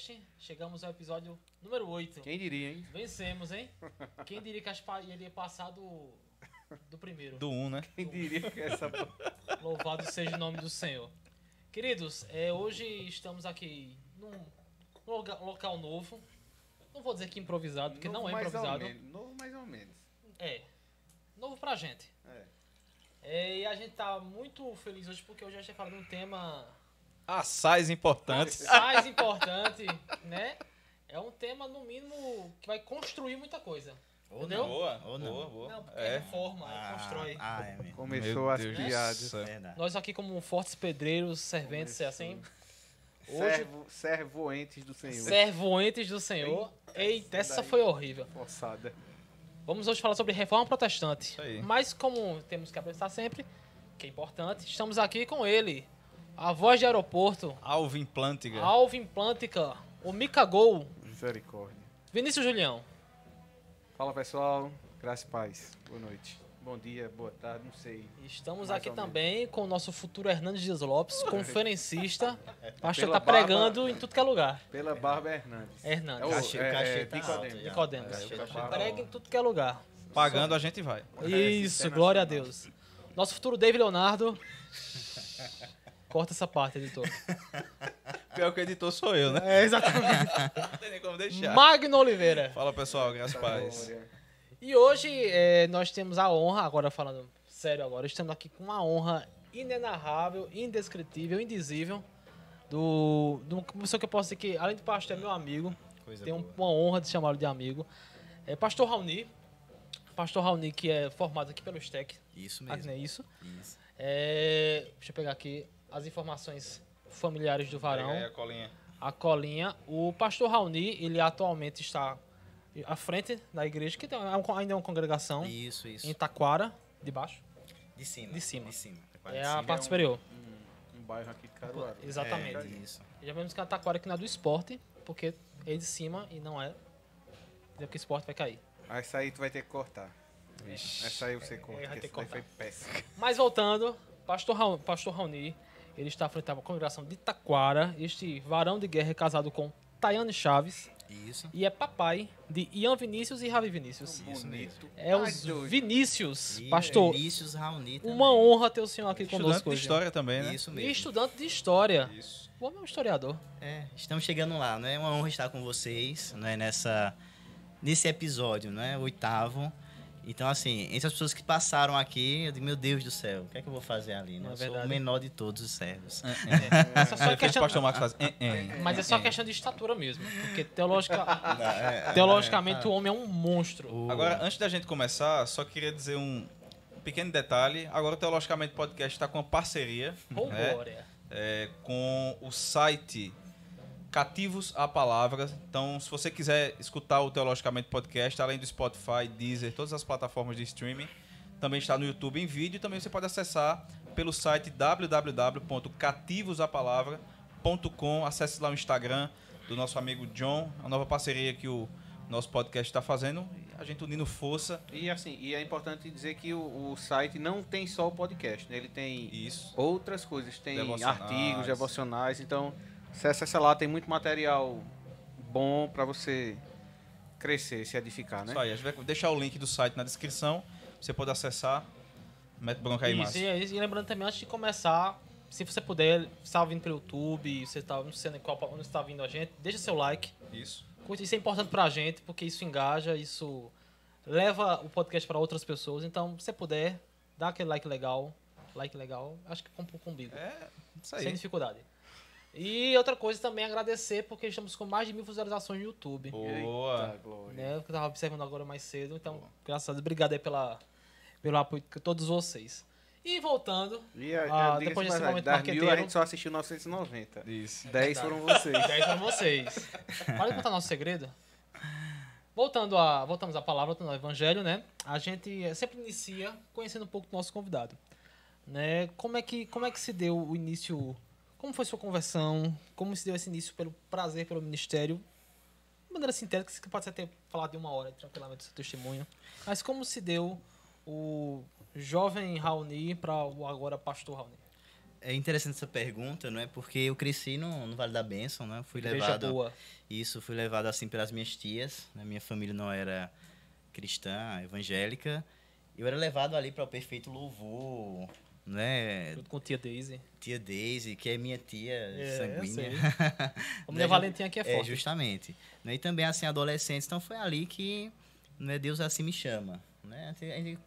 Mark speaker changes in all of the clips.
Speaker 1: podcast. Chegamos ao episódio número 8.
Speaker 2: Quem diria, hein?
Speaker 1: Vencemos, hein? Quem diria que a gente pa- iria passar do, do primeiro?
Speaker 3: Do 1, né?
Speaker 2: Quem diria que essa.
Speaker 1: Louvado seja o nome do Senhor. Queridos, é, hoje estamos aqui num loga- local novo. Não vou dizer que improvisado, porque não é
Speaker 2: mais
Speaker 1: improvisado.
Speaker 2: Ou menos, novo mais ou menos.
Speaker 1: É. Novo pra gente.
Speaker 2: É.
Speaker 1: É, e a gente tá muito feliz hoje porque hoje a gente vai falar de um tema
Speaker 3: Assais importantes.
Speaker 1: mais importante, né? É um tema, no mínimo, que vai construir muita coisa.
Speaker 4: Ou
Speaker 1: Entendeu?
Speaker 4: não.
Speaker 3: Boa,
Speaker 4: Ou não.
Speaker 3: boa, boa.
Speaker 1: Não, porque é,
Speaker 3: É.
Speaker 1: reforma, é
Speaker 4: Ah,
Speaker 1: constrói.
Speaker 4: Ah, é mesmo.
Speaker 2: Começou
Speaker 3: Meu
Speaker 2: as
Speaker 3: Deus
Speaker 2: piadas.
Speaker 1: Nós aqui como fortes pedreiros, serventes, é assim. Hoje,
Speaker 2: Servo, servoentes do Senhor.
Speaker 1: servoentes do Senhor. Eita, essa
Speaker 2: daí.
Speaker 1: foi horrível.
Speaker 2: Forçada.
Speaker 1: Vamos hoje falar sobre reforma protestante.
Speaker 3: Isso aí.
Speaker 1: Mas como temos que apresentar sempre, que é importante, estamos aqui com ele, a voz de aeroporto,
Speaker 3: Alvin Plantiga.
Speaker 1: Alvin Plântica, o Micagol,
Speaker 2: Misericórdia.
Speaker 1: Vinícius Julião.
Speaker 2: Fala pessoal, graça e paz. Boa noite. Bom dia, boa tarde, não sei.
Speaker 1: Estamos
Speaker 2: Mais
Speaker 1: aqui
Speaker 2: menos.
Speaker 1: também com o nosso futuro Hernandes Dias Lopes, conferencista. Pastor
Speaker 2: Pela
Speaker 1: tá pregando em tudo que é lugar.
Speaker 2: Pela Barba Hernandes.
Speaker 1: Hernandes.
Speaker 2: É o-
Speaker 4: Cachê,
Speaker 2: é-
Speaker 4: cachê
Speaker 2: é
Speaker 4: tá
Speaker 2: Nicodemos.
Speaker 4: Cachê tá
Speaker 2: Barba.
Speaker 4: alto.
Speaker 1: Prega em tudo que é lugar.
Speaker 3: Pagando, a gente vai.
Speaker 1: Isso, glória a Deus. Nosso futuro David Leonardo. Corta essa parte, editor.
Speaker 3: Pior que o editor sou eu, né?
Speaker 1: É, exatamente.
Speaker 3: Não tem nem como deixar.
Speaker 1: Magno Oliveira.
Speaker 3: Fala pessoal, graças a paz.
Speaker 2: Glória.
Speaker 1: E hoje é, nós temos a honra, agora falando sério agora, estamos aqui com uma honra inenarrável, indescritível, indizível, do, do uma pessoa que eu posso dizer que, além de pastor, é meu amigo,
Speaker 4: Coisa
Speaker 1: tenho
Speaker 4: boa.
Speaker 1: uma honra de chamá-lo de amigo. É pastor Raoni, pastor Raoni que é formado aqui pelo STEC,
Speaker 4: Isso mesmo.
Speaker 1: não é isso?
Speaker 4: Isso.
Speaker 1: É, deixa eu pegar aqui as informações familiares do varão.
Speaker 3: Aí a colinha.
Speaker 1: a colinha. O pastor Raoni, ele atualmente está à frente da igreja, que tem- é um- ainda é uma congregação
Speaker 4: Isso, isso.
Speaker 1: em Taquara, de baixo.
Speaker 4: De cima.
Speaker 1: De cima.
Speaker 4: De cima.
Speaker 1: É
Speaker 4: de
Speaker 1: a
Speaker 4: cima.
Speaker 1: parte superior.
Speaker 2: Um, um bairro aqui de Caruaru.
Speaker 1: Exatamente.
Speaker 4: É, isso.
Speaker 1: Já vemos que a Taquara aqui não é do esporte, porque é de cima e não é. Porque o esporte vai cair.
Speaker 2: Essa aí tu vai ter que cortar. Essa aí você corta.
Speaker 1: É, vai
Speaker 2: que
Speaker 1: ter que
Speaker 2: essa daí
Speaker 1: cortar.
Speaker 2: foi péssima.
Speaker 1: Mas voltando, pastor, Ra pastor Raoni, ele está à frente da congregação de Taquara. Este varão de guerra é casado com Tayane Chaves
Speaker 4: Isso.
Speaker 1: e é papai de Ian Vinícius e Ravi Vinícius.
Speaker 4: Isso
Speaker 2: Bonito.
Speaker 1: É os. Vinícius,
Speaker 4: E
Speaker 1: pastor.
Speaker 4: Vinícius Raoni também.
Speaker 1: Uma honra ter o senhor aqui
Speaker 3: Estudante
Speaker 1: conosco
Speaker 3: de
Speaker 1: hoje.
Speaker 3: história também, né?
Speaker 4: Isso
Speaker 1: E
Speaker 4: mesmo.
Speaker 1: estudante de história.
Speaker 3: Isso.
Speaker 1: O homem é um historiador.
Speaker 4: É, estamos chegando lá, né? É uma honra estar com vocês, né? Nessa, nesse episódio, né? Oitavo. Então, assim, entre as pessoas que passaram aqui, eu digo, meu Deus do céu, o que é que eu vou fazer ali, né?
Speaker 1: Não é
Speaker 4: eu sou o menor de todos os servos.
Speaker 1: É. Mas é só questão de estatura mesmo. Porque teologica-
Speaker 4: É,
Speaker 1: teologicamente o homem é um monstro.
Speaker 3: Agora, antes da gente começar, só queria dizer um pequeno detalhe. Agora o Teologicamente Podcast está com uma parceria né, é, com o site Cativos à Palavra. Então, se você quiser escutar o Teologicamente Podcast, além do Spotify, Deezer, todas as plataformas de streaming, também está no YouTube em vídeo. E também você pode acessar pelo site www.cativosapalalavra.com. Acesse lá o Instagram do nosso amigo John, a nova parceria que o nosso podcast está fazendo. A gente unindo força.
Speaker 2: E assim, e é importante dizer que o, o site não tem só o podcast, né? Ele tem
Speaker 3: Isso.
Speaker 2: outras coisas, tem
Speaker 3: Devocionais.
Speaker 2: artigos, devocionais, então você acessa lá, tem muito material bom pra você crescer, se edificar, né?
Speaker 3: Isso aí. A gente vai deixar o link do site na descrição. Você pode acessar. Mete bronca aí,
Speaker 1: Isso,
Speaker 3: Márcio.
Speaker 1: e, e lembrando também, antes de começar, se você puder, você está vindo pelo YouTube, você está, não sei nem qual, onde está vindo a gente, deixa seu like.
Speaker 3: Isso.
Speaker 1: Isso é importante pra gente, porque isso engaja, isso leva o podcast para outras pessoas. Então, se você puder, dá aquele like legal. Like legal, acho que compra comigo.
Speaker 3: É, isso aí.
Speaker 1: Sem dificuldade. E outra coisa também agradecer, porque estamos com mais de mil visualizações no YouTube.
Speaker 3: Boa.
Speaker 2: Eita, glória.
Speaker 1: Né? Eu tava observando agora mais cedo. Então, graças a Deus, obrigado aí pela, pelo apoio de todos vocês. E voltando,
Speaker 2: E a,
Speaker 1: Ah,
Speaker 2: a, diga-se
Speaker 1: depois
Speaker 2: de
Speaker 1: desse momento
Speaker 2: das mil a gente só assistiu 990.
Speaker 3: Isso.
Speaker 2: 10 foram vocês.
Speaker 1: 10 para vocês. Pode contar nosso segredo? Voltando a, voltamos à palavra, voltando ao evangelho, né? A gente eh, sempre inicia conhecendo um pouco do nosso convidado. Né? Como, é que, como é que se deu o início? Como foi sua conversão? Como se deu esse início pelo prazer pelo ministério? De maneira sintética, você pode até falar de uma hora tranquilamente do seu testemunho. Mas como se deu o jovem Raoni para o agora pastor Raoni?
Speaker 4: É interessante essa pergunta, não é? Porque eu cresci no, no Vale da Bênção, né? Fui
Speaker 1: Igreja
Speaker 4: levado.
Speaker 1: boa.
Speaker 4: Isso, fui levado assim pelas minhas tias. Né? Minha família não era cristã, evangélica. Eu era levado ali para o perfeito louvor, né?
Speaker 1: Junto com tia Daisy.
Speaker 4: Tia Daisy, que é minha tia
Speaker 1: É,
Speaker 4: sanguínea.
Speaker 1: A mulher Valentim aqui é
Speaker 4: É,
Speaker 1: forte.
Speaker 4: justamente. Né? E também, assim, adolescentes. Então, foi ali que né, Deus assim me chama. Né?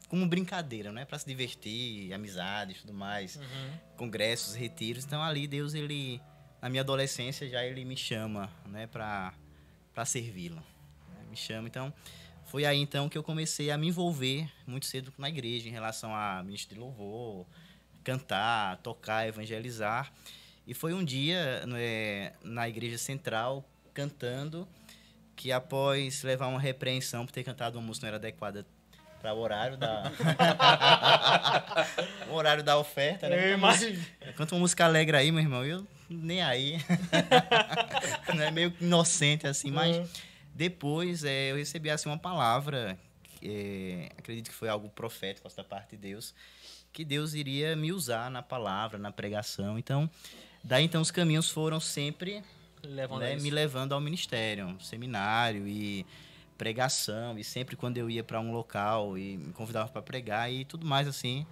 Speaker 4: Como brincadeira, né? Para se divertir, amizades, tudo mais.
Speaker 1: Uhum.
Speaker 4: Congressos, retiros. Então, ali, Deus, ele... Na minha adolescência, já ele me chama, né? Para servi-lo. né, Me chama, então... Foi aí, então, que eu comecei a me envolver muito cedo na igreja, em relação a ministro de louvor, cantar, tocar, evangelizar. E foi um dia né, na igreja central, cantando, que após levar uma repreensão por ter cantado uma música não era adequada para o horário da o horário da oferta, né? Canta uma música- alegre aí, meu irmão. Eu nem aí. É meio inocente assim, mas
Speaker 1: Uhum.
Speaker 4: depois é, eu recebi assim uma palavra, que, é, acredito que foi algo profético da parte de Deus, que Deus iria me usar na palavra, na pregação. Então, daí então os caminhos foram sempre
Speaker 1: Levando
Speaker 4: né, me levando ao ministério, seminário e pregação e sempre quando eu ia para um local e me convidava para pregar e tudo mais assim,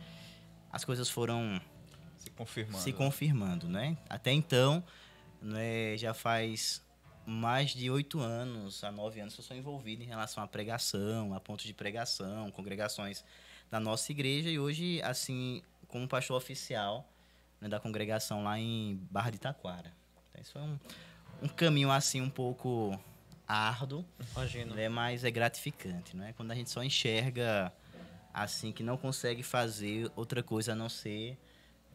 Speaker 4: as coisas foram
Speaker 3: Se confirmando.
Speaker 4: se confirmando, né? Até então, né, já faz mais de oito anos, a nove anos que eu sou envolvido em relação à pregação, a pontos de pregação, congregações da nossa igreja e hoje, assim, como pastor oficial né, da congregação lá em Barra de Taquara. Então, isso foi um, um caminho, assim, um pouco árduo,
Speaker 1: Imagino.
Speaker 4: né, mas é gratificante, não é? Quando a gente só enxerga assim que não consegue fazer outra coisa a não ser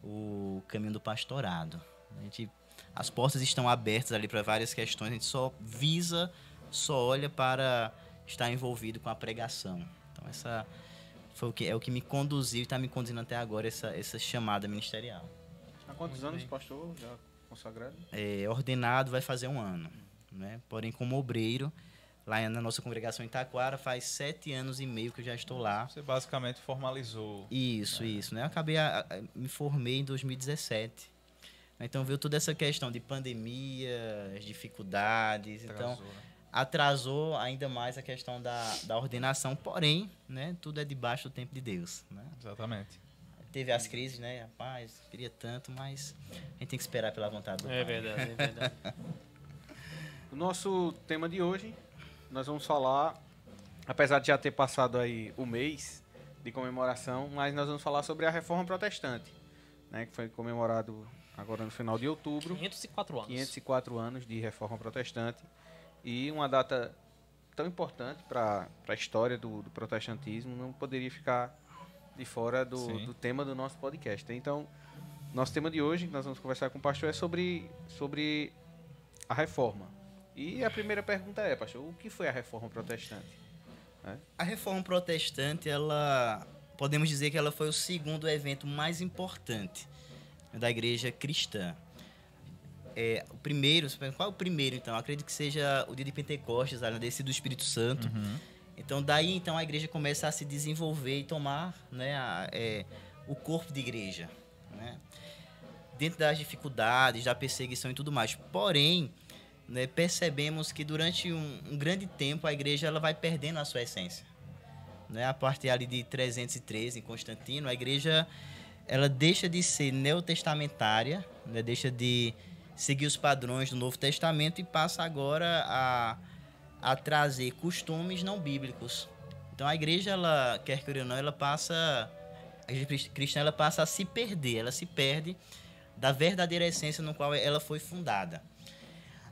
Speaker 4: o caminho do pastorado. A gente, as portas estão abertas ali para várias questões, a gente só visa, só olha para estar envolvido com a pregação. Então essa foi o que é o que me conduziu e está me conduzindo até agora essa essa chamada ministerial.
Speaker 2: Há quantos anos, pastor, já consagrado?
Speaker 4: É, ordenado vai fazer um ano, né? Porém como obreiro lá na nossa congregação em Taquara faz sete anos e meio que eu já estou lá.
Speaker 3: Você basicamente formalizou.
Speaker 4: Isso, isso, né? Eu acabei, a, a- me formei em 2017. Então veio toda essa questão de pandemia, as dificuldades, então
Speaker 3: atrasou, né?
Speaker 4: Atrasou ainda mais a questão da, da ordenação, porém, né, tudo é debaixo do tempo de Deus, né?
Speaker 3: Exatamente.
Speaker 4: Teve as crises, né? Rapaz, queria tanto, mas a gente tem que esperar pela vontade do
Speaker 1: É
Speaker 4: Pai.
Speaker 1: verdade, é verdade.
Speaker 2: O nosso tema de hoje, nós vamos falar, apesar de já ter passado aí o mês de comemoração, mas nós vamos falar sobre a Reforma Protestante, né, que foi comemorado agora no final de outubro,
Speaker 1: 504 anos.
Speaker 2: 504 anos de Reforma Protestante e uma data tão importante para a história do, do protestantismo não poderia ficar de fora do, do tema do nosso podcast. Então, nosso tema de hoje, que nós vamos conversar com o pastor, é sobre, sobre a reforma. E a primeira pergunta é, pastor, o que foi a reforma protestante?
Speaker 4: A reforma protestante, ela podemos dizer que ela foi o segundo evento mais importante da igreja cristã. É, o primeiro, você pergunta, qual é o primeiro então? Eu acredito que seja o dia de Pentecostes, a descida do Espírito Santo. Então daí então a igreja começa a se desenvolver e tomar, né, a- é, o corpo de igreja, né? Dentro das dificuldades, da perseguição e tudo mais. Porém, né, percebemos que durante um, um grande tempo a igreja ela vai perdendo a sua essência. Né? A partir ali de 313 em Constantino, a igreja ela deixa de ser neotestamentária, né? deixa de seguir os padrões do Novo Testamento e passa agora a, a trazer costumes não bíblicos. Então a igreja, ela, quer queira ou não, ela passa a igreja cristã ela passa a se perder, ela se perde da verdadeira essência no qual ela foi fundada.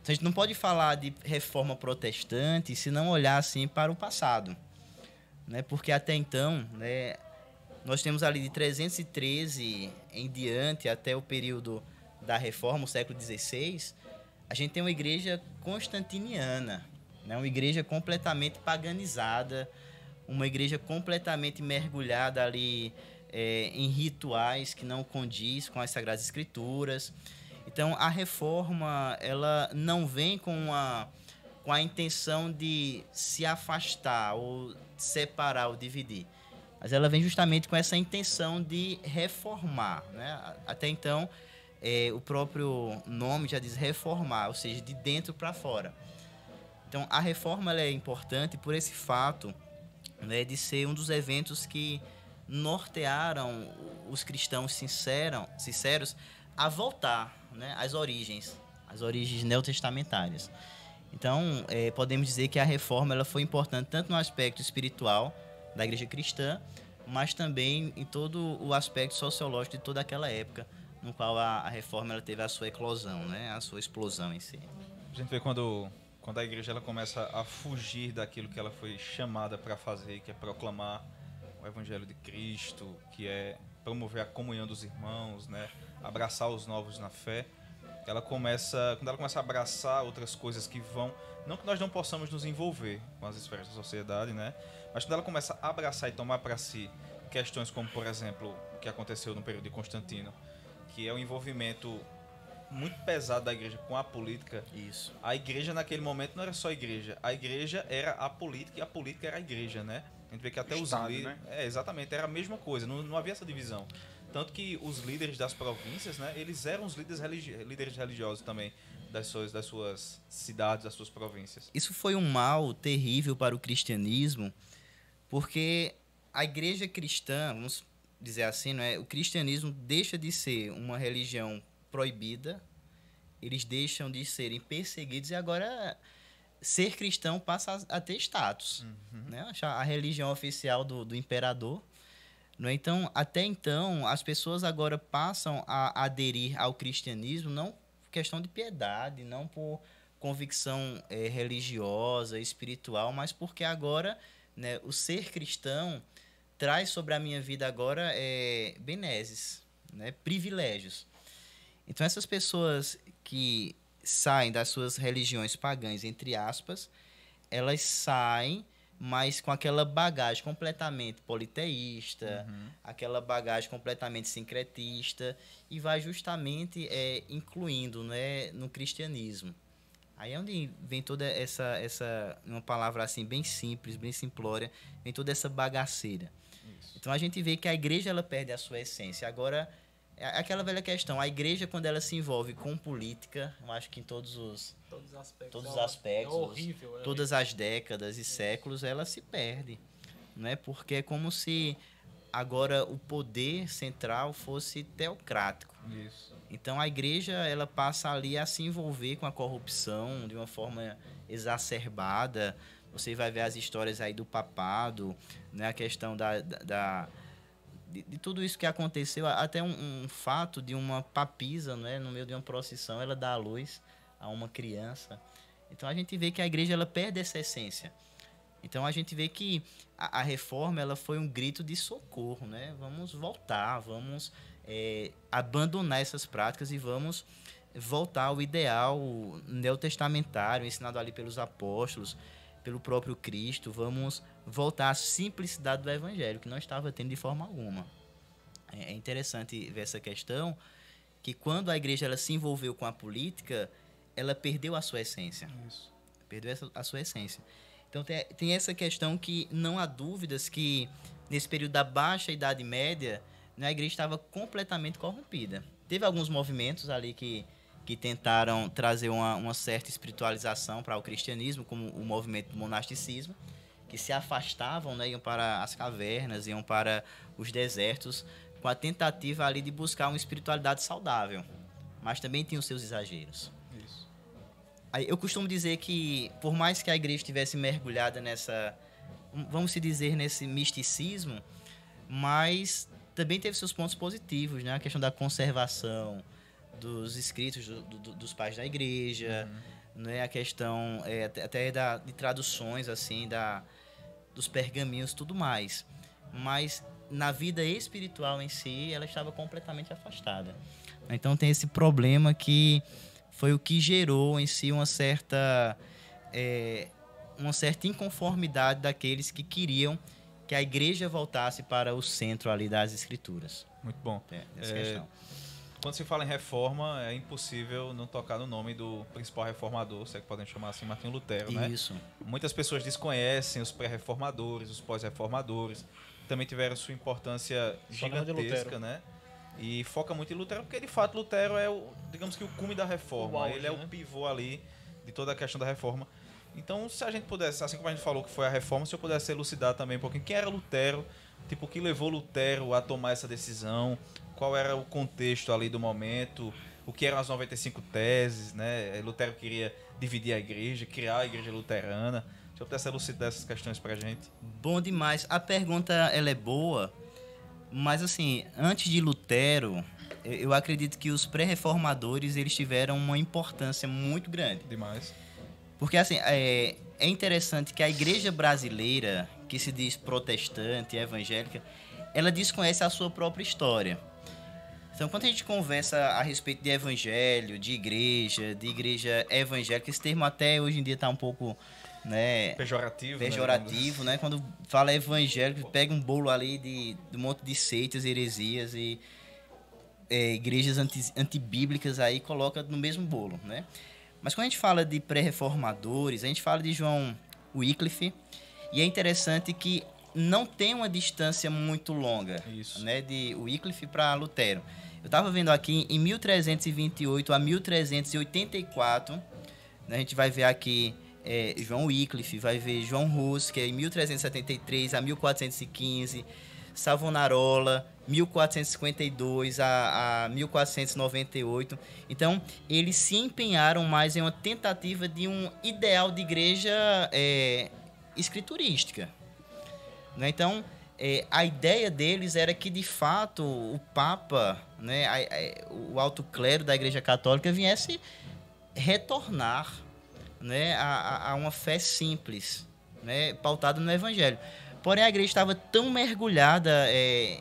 Speaker 4: Então, a gente não pode falar de reforma protestante se não olhar assim para o passado, né? Porque até então, né, nós temos ali de 313 em diante até o período da reforma, o século XVI, a gente tem uma igreja constantiniana, né? Uma igreja completamente paganizada, uma igreja completamente mergulhada ali é, em rituais que não condiz com as sagradas escrituras. Então a reforma ela não vem com a, com a intenção de se afastar ou separar ou dividir. mas ela vem justamente com essa intenção de reformar. Né? Até então, é, o próprio nome já diz reformar, ou seja, de dentro para fora. Então, a reforma é importante por esse fato né, de ser um dos eventos que nortearam os cristãos sinceros a voltar né, às origens, às origens neotestamentárias. Então, eh, podemos dizer que a reforma ela foi importante tanto no aspecto espiritual da igreja cristã, mas também em todo o aspecto sociológico de toda aquela época, no qual a, a reforma ela teve a sua eclosão, né, a sua explosão em si.
Speaker 3: A gente vê quando, quando a igreja ela começa a fugir daquilo que ela foi chamada para fazer, que é proclamar o evangelho de Cristo, que é promover a comunhão dos irmãos, né? abraçar os novos na fé. Ela começa, quando ela começa a abraçar outras coisas que vão, não que nós não possamos nos envolver com as esferas da sociedade, né? Mas quando ela começa a abraçar e tomar para si questões como, por exemplo, o que aconteceu no período de Constantino, que é o envolvimento muito pesado da igreja com a política,
Speaker 4: Isso.
Speaker 3: a igreja naquele momento não era só a igreja. A igreja era a política e a política era a igreja, né? A gente vê que até os
Speaker 2: Estado,
Speaker 3: líderes.
Speaker 2: né?
Speaker 3: É, exatamente, era a mesma coisa, não, não havia essa divisão. Tanto que os líderes das províncias, né? Eles eram os líderes, religi líderes religiosos também das suas, das suas cidades, das suas províncias.
Speaker 4: Isso foi um mal terrível para o cristianismo, porque a igreja cristã, vamos dizer assim, não é? o cristianismo deixa de ser uma religião proibida, eles deixam de serem perseguidos e agora ser cristão passa a, ter status. Né? Achar A religião oficial do, do imperador. Não é? Então, até então, as pessoas agora passam a aderir ao cristianismo não por questão de piedade, não por convicção eh, religiosa, espiritual, mas porque agora né, o ser cristão traz sobre a minha vida agora é, benesses, né, privilégios. Então essas pessoas que saem das suas religiões pagãs, entre aspas, elas saem, mas com aquela bagagem completamente politeísta, aquela bagagem completamente sincretista, e vai justamente é, incluindo né, no cristianismo. Aí é onde vem toda essa, essa, uma palavra assim bem simples, bem simplória, vem toda essa bagaceira. Então a gente vê que a igreja ela perde a sua essência. Agora, é aquela velha questão, a igreja quando ela se envolve com política, eu acho que em todos os
Speaker 1: Todos os aspectos.
Speaker 4: Todos
Speaker 1: é
Speaker 4: os
Speaker 1: hor-
Speaker 4: aspectos,
Speaker 1: É horrível. é
Speaker 4: todas as décadas e séculos, ela se perde, né? Porque é como se agora o poder central fosse teocrático.
Speaker 3: Isso.
Speaker 4: Então a igreja ela passa ali a se envolver com a corrupção de uma forma exacerbada. Você vai ver as histórias aí do papado, né? A questão da, da- da de, de tudo isso que aconteceu, até um, um fato de uma papisa, né? No meio de uma procissão, ela dá a luz a uma criança. Então a gente vê que a igreja ela perde essa essência. Então a gente vê que a, a reforma ela foi um grito de socorro, né? Vamos voltar, vamos é, abandonar essas práticas e vamos voltar ao ideal neotestamentário ensinado ali pelos apóstolos, pelo próprio Cristo. Vamos voltar à simplicidade do evangelho que não estava tendo de forma alguma. É é interessante ver essa questão que quando a igreja ela se envolveu com a política, ela perdeu a sua essência
Speaker 3: Isso.
Speaker 4: perdeu essa, a sua essência. Então tem, tem essa questão que não há dúvidas que nesse período da baixa idade média né, a igreja estava completamente corrompida. Teve alguns movimentos ali que, que tentaram trazer uma, uma certa espiritualização para o cristianismo, como o movimento do monasticismo, que se afastavam, né, iam para as cavernas, iam para os desertos, com a tentativa ali de buscar uma espiritualidade saudável. Mas também tinha os seus exageros.
Speaker 3: Isso.
Speaker 4: Eu costumo dizer que, por mais que a igreja estivesse mergulhada nessa, vamos se dizer, nesse misticismo, mas também teve seus pontos positivos, né? A questão da conservação dos escritos do- do- dos pais da igreja, né? A questão é, até- até da, de traduções, assim, da, dos pergaminhos tudo mais. Mas na vida espiritual em si, ela estava completamente afastada. Então tem esse problema que foi o que gerou em si uma certa é, uma certa inconformidade daqueles que queriam que a igreja voltasse para o centro ali das escrituras.
Speaker 3: Muito bom.
Speaker 4: É, essa
Speaker 3: É,
Speaker 4: questão.
Speaker 3: Quando se fala em reforma, é impossível não tocar no nome do principal reformador, se é que podem chamar assim, Martinho Lutero, né?
Speaker 4: Isso.
Speaker 3: Muitas pessoas desconhecem os pré-reformadores, os pós-reformadores. também tiveram sua importância gigantesca, né? E foca muito em Lutero, porque de fato Lutero é o, digamos que o cume da reforma.
Speaker 1: Auge,
Speaker 3: Ele é
Speaker 1: né?
Speaker 3: o pivô ali de toda a questão da reforma. Então, se a gente pudesse, assim como a gente falou que foi a reforma, se eu pudesse elucidar também um pouquinho quem era Lutero, tipo, o que levou Lutero a tomar essa decisão, qual era o contexto ali do momento, o que eram as 95 teses, né? Lutero queria dividir a igreja, criar a igreja luterana. Se eu pudesse elucidar essas questões pra gente.
Speaker 4: Bom demais. A pergunta ela é boa, mas assim, antes de Lutero, eu- eu acredito que os pré-reformadores eles tiveram uma importância muito grande.
Speaker 3: Demais.
Speaker 4: Porque assim, é, é interessante que a igreja brasileira, que se diz protestante, evangélica, ela desconhece a sua própria história. Então, quando a gente conversa a respeito de evangelho, de igreja, de igreja evangélica, esse termo até hoje em dia está um pouco, né,
Speaker 3: Pejorativo. né?
Speaker 4: pejorativo, né? Quando fala evangélico, pega um bolo ali de, de um monte de seitas, heresias e é, igrejas anti, antibíblicas aí coloca no mesmo bolo, né? Mas quando a gente fala de pré-reformadores, a gente fala de João Wycliffe e é interessante que não tem uma distância muito longa,
Speaker 3: Isso.
Speaker 4: né? De Wycliffe para Lutero. Eu estava vendo aqui em 1328 a 1384, né, a gente vai ver aqui é, João Wycliffe, vai ver João Rus, que é em 1373 a 1415, Savonarola, 1452 a, a 1498. Então, eles se empenharam mais em uma tentativa de um ideal de igreja é, escriturística. Né? Então, é, a ideia deles era que, de fato, o Papa, né, a- a- o alto clero da Igreja Católica viesse retornar né, a, a- uma fé simples, né, pautada no Evangelho. Porém, a igreja estava tão mergulhada é,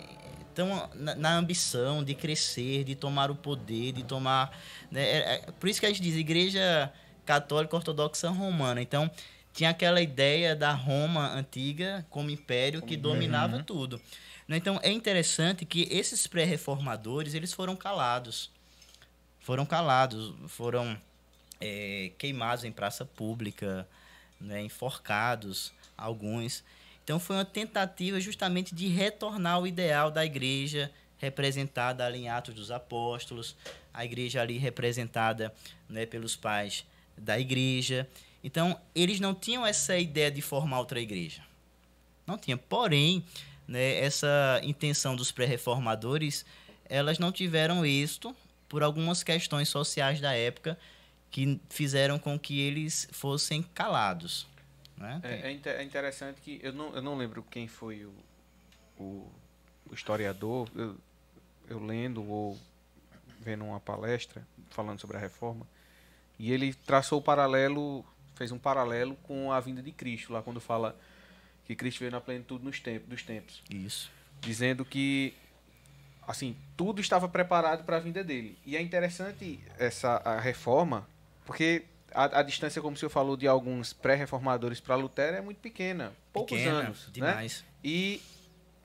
Speaker 4: tão na, na ambição de crescer, de tomar o poder, de tomar. né, é- é- por isso que a gente diz Igreja Católica Ortodoxa Romana. Então, tinha aquela ideia da Roma antiga como império que dominava tudo. Né, Então, é interessante que esses pré-reformadores eles foram calados. Foram calados, foram é, queimados em praça pública, né, enforcados, alguns. Então foi uma tentativa justamente de retornar ao ideal da igreja representada ali em Atos dos Apóstolos, a igreja ali representada né, pelos pais da igreja. Então eles não tinham essa ideia de formar outra igreja. Não tinha. Porém, né, essa intenção dos pré-reformadores, elas não tiveram êxito por algumas questões sociais da época que fizeram com que eles fossem calados. Né?
Speaker 2: É, é é interessante que eu não, eu não lembro quem foi o, o, o historiador, eu, eu lendo ou vendo uma palestra falando sobre a reforma, e ele traçou o paralelo, fez um paralelo com a vinda de Cristo, lá quando fala que Cristo veio na plenitude nos tempos, dos tempos,
Speaker 4: Isso.
Speaker 2: dizendo que assim, tudo estava preparado para a vinda dele. E é interessante essa a reforma, porque a, a distância, como o senhor falou, de alguns pré-reformadores para Lutero é muito pequena, poucos
Speaker 4: Pequena,
Speaker 2: anos, né?
Speaker 4: demais.
Speaker 2: E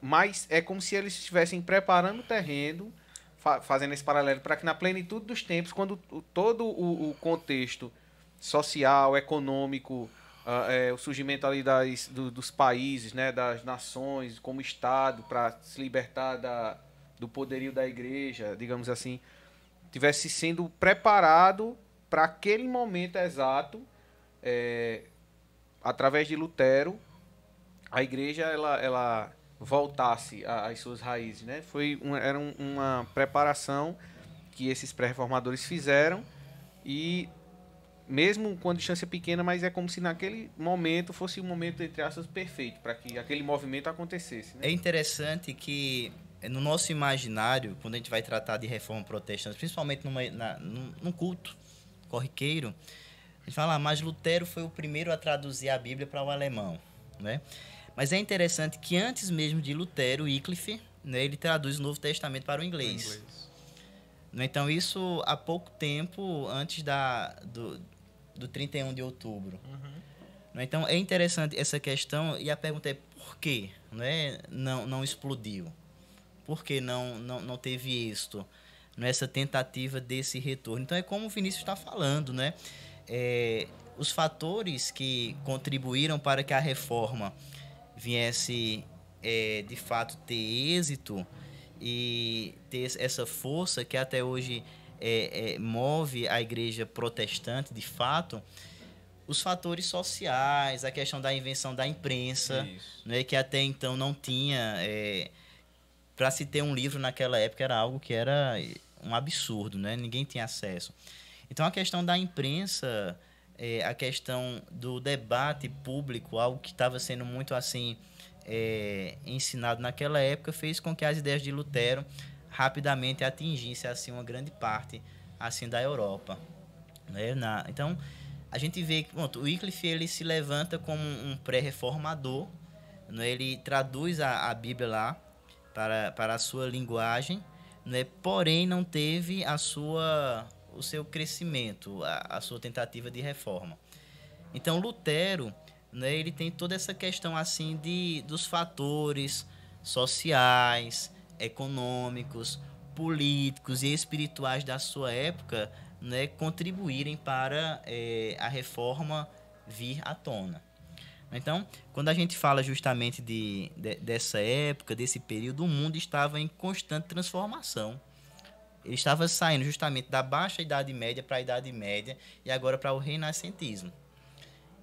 Speaker 2: mas é como se eles estivessem preparando o terreno, fa- fazendo esse paralelo para que na plenitude dos tempos, quando o- todo o, o contexto social, econômico, ah, é, o surgimento ali das, do- dos países, né, das nações, como Estado, para se libertar da, do poderio da igreja, digamos assim, tivesse sendo preparado para aquele momento exato, é, através de Lutero, a igreja ela, ela voltasse às suas raízes, né? Foi uma, era um- uma preparação que esses pré-reformadores fizeram e mesmo com distância pequena, mas é como se naquele momento fosse um momento entre aspas perfeito para que aquele movimento acontecesse, né?
Speaker 4: É interessante que eh, no nosso imaginário, quando a gente vai tratar de reforma protestante, principalmente numa, na, num, num culto corriqueiro, a gente fala, ah, mas Lutero foi o primeiro a traduzir a Bíblia para o alemão, né? Mas é interessante que antes mesmo de Lutero, Wycliffe, né, ele traduz o Novo Testamento para o inglês. Né, Então, isso há pouco tempo antes da, do, do 31 de outubro. Né, Então, é interessante essa questão e a pergunta é por que né, não, não explodiu? Por que não, não, não teve êxito nessa tentativa desse retorno? Então, é como o Vinícius está falando, né? É, os fatores que contribuíram para que a reforma viesse é, de fato ter êxito e ter essa força que até hoje é, é, move a igreja protestante de fato, os fatores sociais, a questão da invenção da imprensa, né, que até então não tinha. É, Para se ter um livro naquela época era algo que era um absurdo, né? ninguém tinha acesso. Então a questão da imprensa, é, a questão do debate público, algo que estava sendo muito assim é, ensinado naquela época, fez com que as ideias de Lutero rapidamente atingissem assim uma grande parte assim da Europa. Né? Na, então a gente vê que o Wycliffe ele se levanta como um pré-reformador, né? ele traduz a, a Bíblia lá para, para a sua linguagem, né? porém não teve a sua o seu crescimento, a, a sua tentativa de reforma. Então Lutero, né, ele tem toda essa questão assim de dos fatores sociais, econômicos, políticos e espirituais da sua época, né, contribuírem para é, a reforma vir à tona. Então, quando a gente fala justamente de, de, dessa época, desse período, o mundo estava em constante transformação. Ele estava saindo justamente da baixa Idade Média para a Idade Média e agora para o Renascentismo.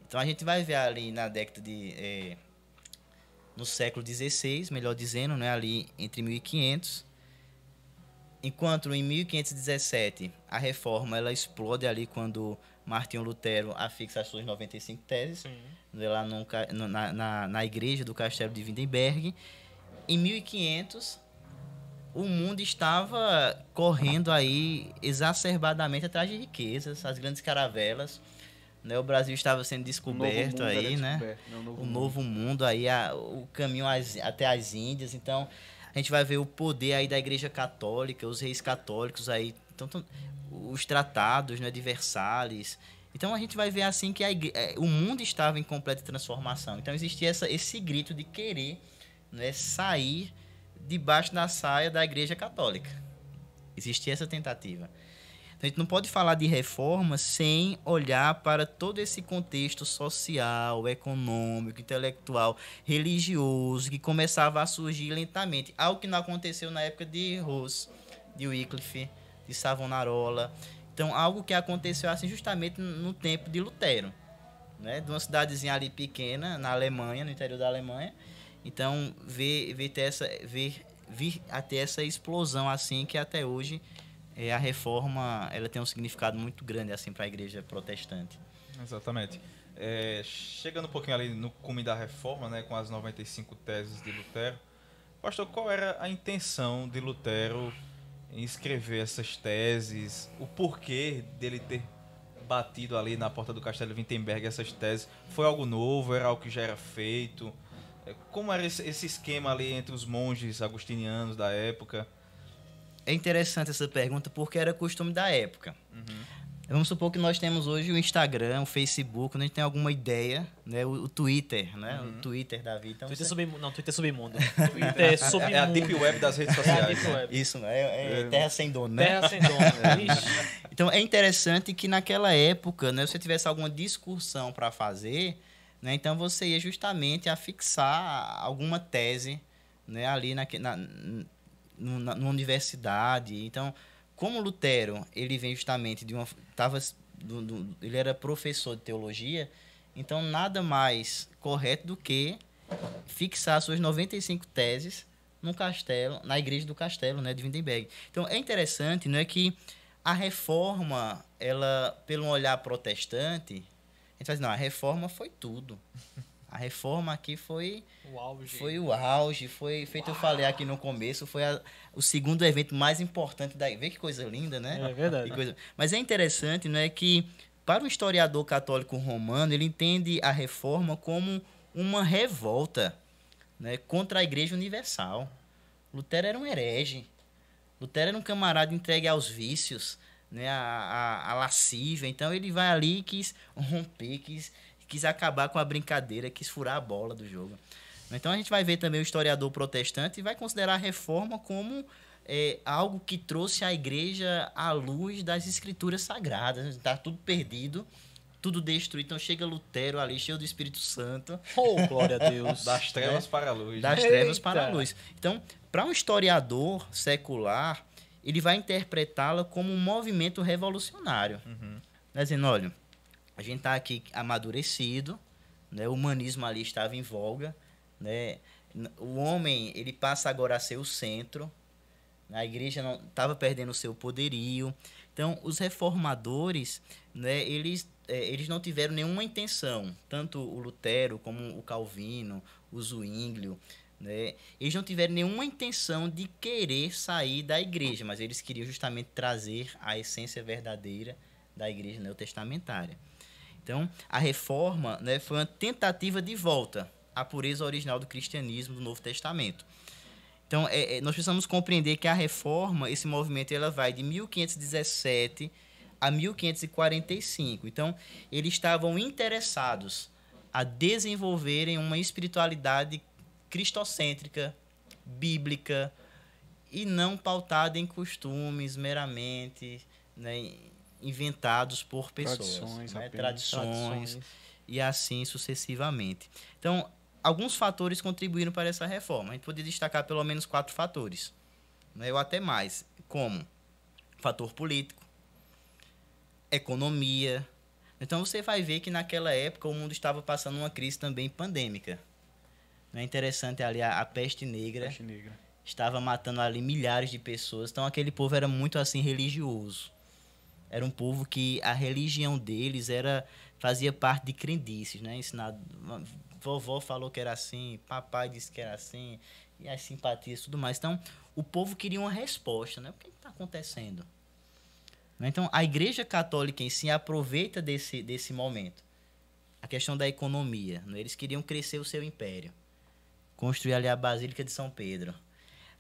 Speaker 4: Então a gente vai ver ali na década de. É, no século XVI, melhor dizendo, né, ali entre 1500. Enquanto em 1517 a reforma ela explode ali quando Martinho Lutero afixa as suas 95 teses, né, lá no, na, na, na igreja do castelo de Wittenberg. Em 1500 o mundo estava correndo aí exacerbadamente atrás de riquezas, as grandes caravelas. Né? O Brasil estava sendo descoberto aí, né? Descoberto, né? O novo mundo aí, a, o caminho às, até as Índias. Então, a gente vai ver o poder aí da Igreja Católica, os reis católicos aí, então, os tratados né, de Versalhes. Então, a gente vai ver assim que a, é, o mundo estava em completa transformação. Então, existia essa, esse grito de querer né, sair debaixo da saia da Igreja Católica. Existia essa tentativa. Então, a gente não pode falar de reforma sem olhar para todo esse contexto social, econômico, intelectual, religioso que começava a surgir lentamente. Algo que não aconteceu na época de Rose, de Wycliffe, de Savonarola. Então, algo que aconteceu assim justamente no tempo de Lutero, né? De uma cidadezinha ali pequena, na Alemanha, no interior da Alemanha, então, ver, ver, ter essa, ver vir até essa explosão assim que até hoje é, a reforma ela tem um significado muito grande assim para a igreja protestante.
Speaker 3: Exatamente. É, chegando um pouquinho ali no cume da reforma, né, com as 95 teses de Lutero, pastor, qual era a intenção de Lutero em escrever essas teses? O porquê dele ter batido ali na porta do Castelo de Wittenberg essas teses? Foi algo novo? Era algo que já era feito? É, como era esse esquema ali entre os monges agustinianos da época?
Speaker 4: É interessante essa pergunta porque era costume da época. Uhum. Vamos supor que nós temos hoje o Instagram, o Facebook, a gente tem alguma ideia, né? O, o Twitter, né? Uhum. O Twitter da vida. Então,
Speaker 1: Twitter você... submundo. Não, Twitter é submundo. Twitter é submundo.
Speaker 3: É a deep web das redes sociais. É deep
Speaker 4: né? web. Isso, é, é, é, terra sem dono, né?
Speaker 1: Terra sem dono.
Speaker 4: então é interessante que naquela época, né? Se você tivesse alguma discussão para fazer, né? Então você ia justamente a fixar alguma tese né, ali na, na, na universidade. Então, como Lutero ele vem justamente de uma. Tava, do, do, ele era professor de teologia, então nada mais correto do que fixar suas 95 teses no castelo, na igreja do castelo, né, de Wittenberg. Então é interessante, não é que a reforma, ela pelo olhar protestante, a gente faz, não, a reforma foi tudo. A reforma aqui foi
Speaker 1: o auge.
Speaker 4: Foi o auge, foi feito Uau. eu falei aqui no começo, foi a, o segundo evento mais importante da. Vê que coisa linda, né?
Speaker 1: É verdade.
Speaker 4: Coisa, mas é interessante, não é que para o historiador católico romano, ele entende a reforma como uma revolta, né, contra a Igreja Universal. Lutero era um herege. Lutero era um camarada entregue aos vícios, né, a, a, a lascívia. Então ele vai ali e quis romper, quis, quis acabar com a brincadeira, quis furar a bola do jogo. Então a gente vai ver também o historiador protestante e vai considerar a reforma como é, algo que trouxe a igreja à luz das escrituras sagradas. Está tudo perdido, tudo destruído. Então chega Lutero ali, cheio do Espírito Santo,
Speaker 1: Oh, glória a Deus.
Speaker 3: Das trevas para a luz.
Speaker 4: das
Speaker 1: Eita.
Speaker 4: trevas para a luz. Então, para um historiador secular, ele vai interpretá-la como um movimento revolucionário. Né, dizendo, olha, a gente está aqui amadurecido, né, o humanismo ali estava em voga, né, o homem ele passa agora a ser o centro, a igreja não estava perdendo o seu poderio. Então, os reformadores, né, eles, eh, eles não tiveram nenhuma intenção, tanto o Lutero como o Calvino, o Zwinglio, né, eles não tiveram nenhuma intenção de querer sair da igreja, mas eles queriam justamente trazer a essência verdadeira da igreja neotestamentária. Então, a reforma né, foi uma tentativa de volta à pureza original do cristianismo do Novo Testamento. Então, é, é, nós precisamos compreender que a reforma, esse movimento, ela vai de 1517 a 1545. Então, eles estavam interessados a desenvolverem uma espiritualidade cristocêntrica, bíblica, e não pautada em costumes meramente né, inventados por pessoas.
Speaker 2: Tradições
Speaker 4: né, tradições e assim sucessivamente. Então, alguns fatores contribuíram para essa reforma. A gente poderia destacar pelo menos quatro fatores, né, ou até mais, como fator político, economia. Então, você vai ver que naquela época o mundo estava passando uma crise também pandêmica. Não é interessante ali a, a peste negra
Speaker 2: Peste negra.
Speaker 4: estava matando ali milhares de pessoas. Então aquele povo era muito assim religioso. Era um povo que a religião deles era fazia parte de crendices, né? Ensinado, vovó falou que era assim, papai disse que era assim, e as simpatias e tudo mais. Então, o povo queria uma resposta, né? O que está acontecendo? Né? Então, a Igreja Católica em si aproveita desse, desse momento. A questão da economia. Né? Eles queriam crescer o seu império. Construir ali a Basílica de São Pedro.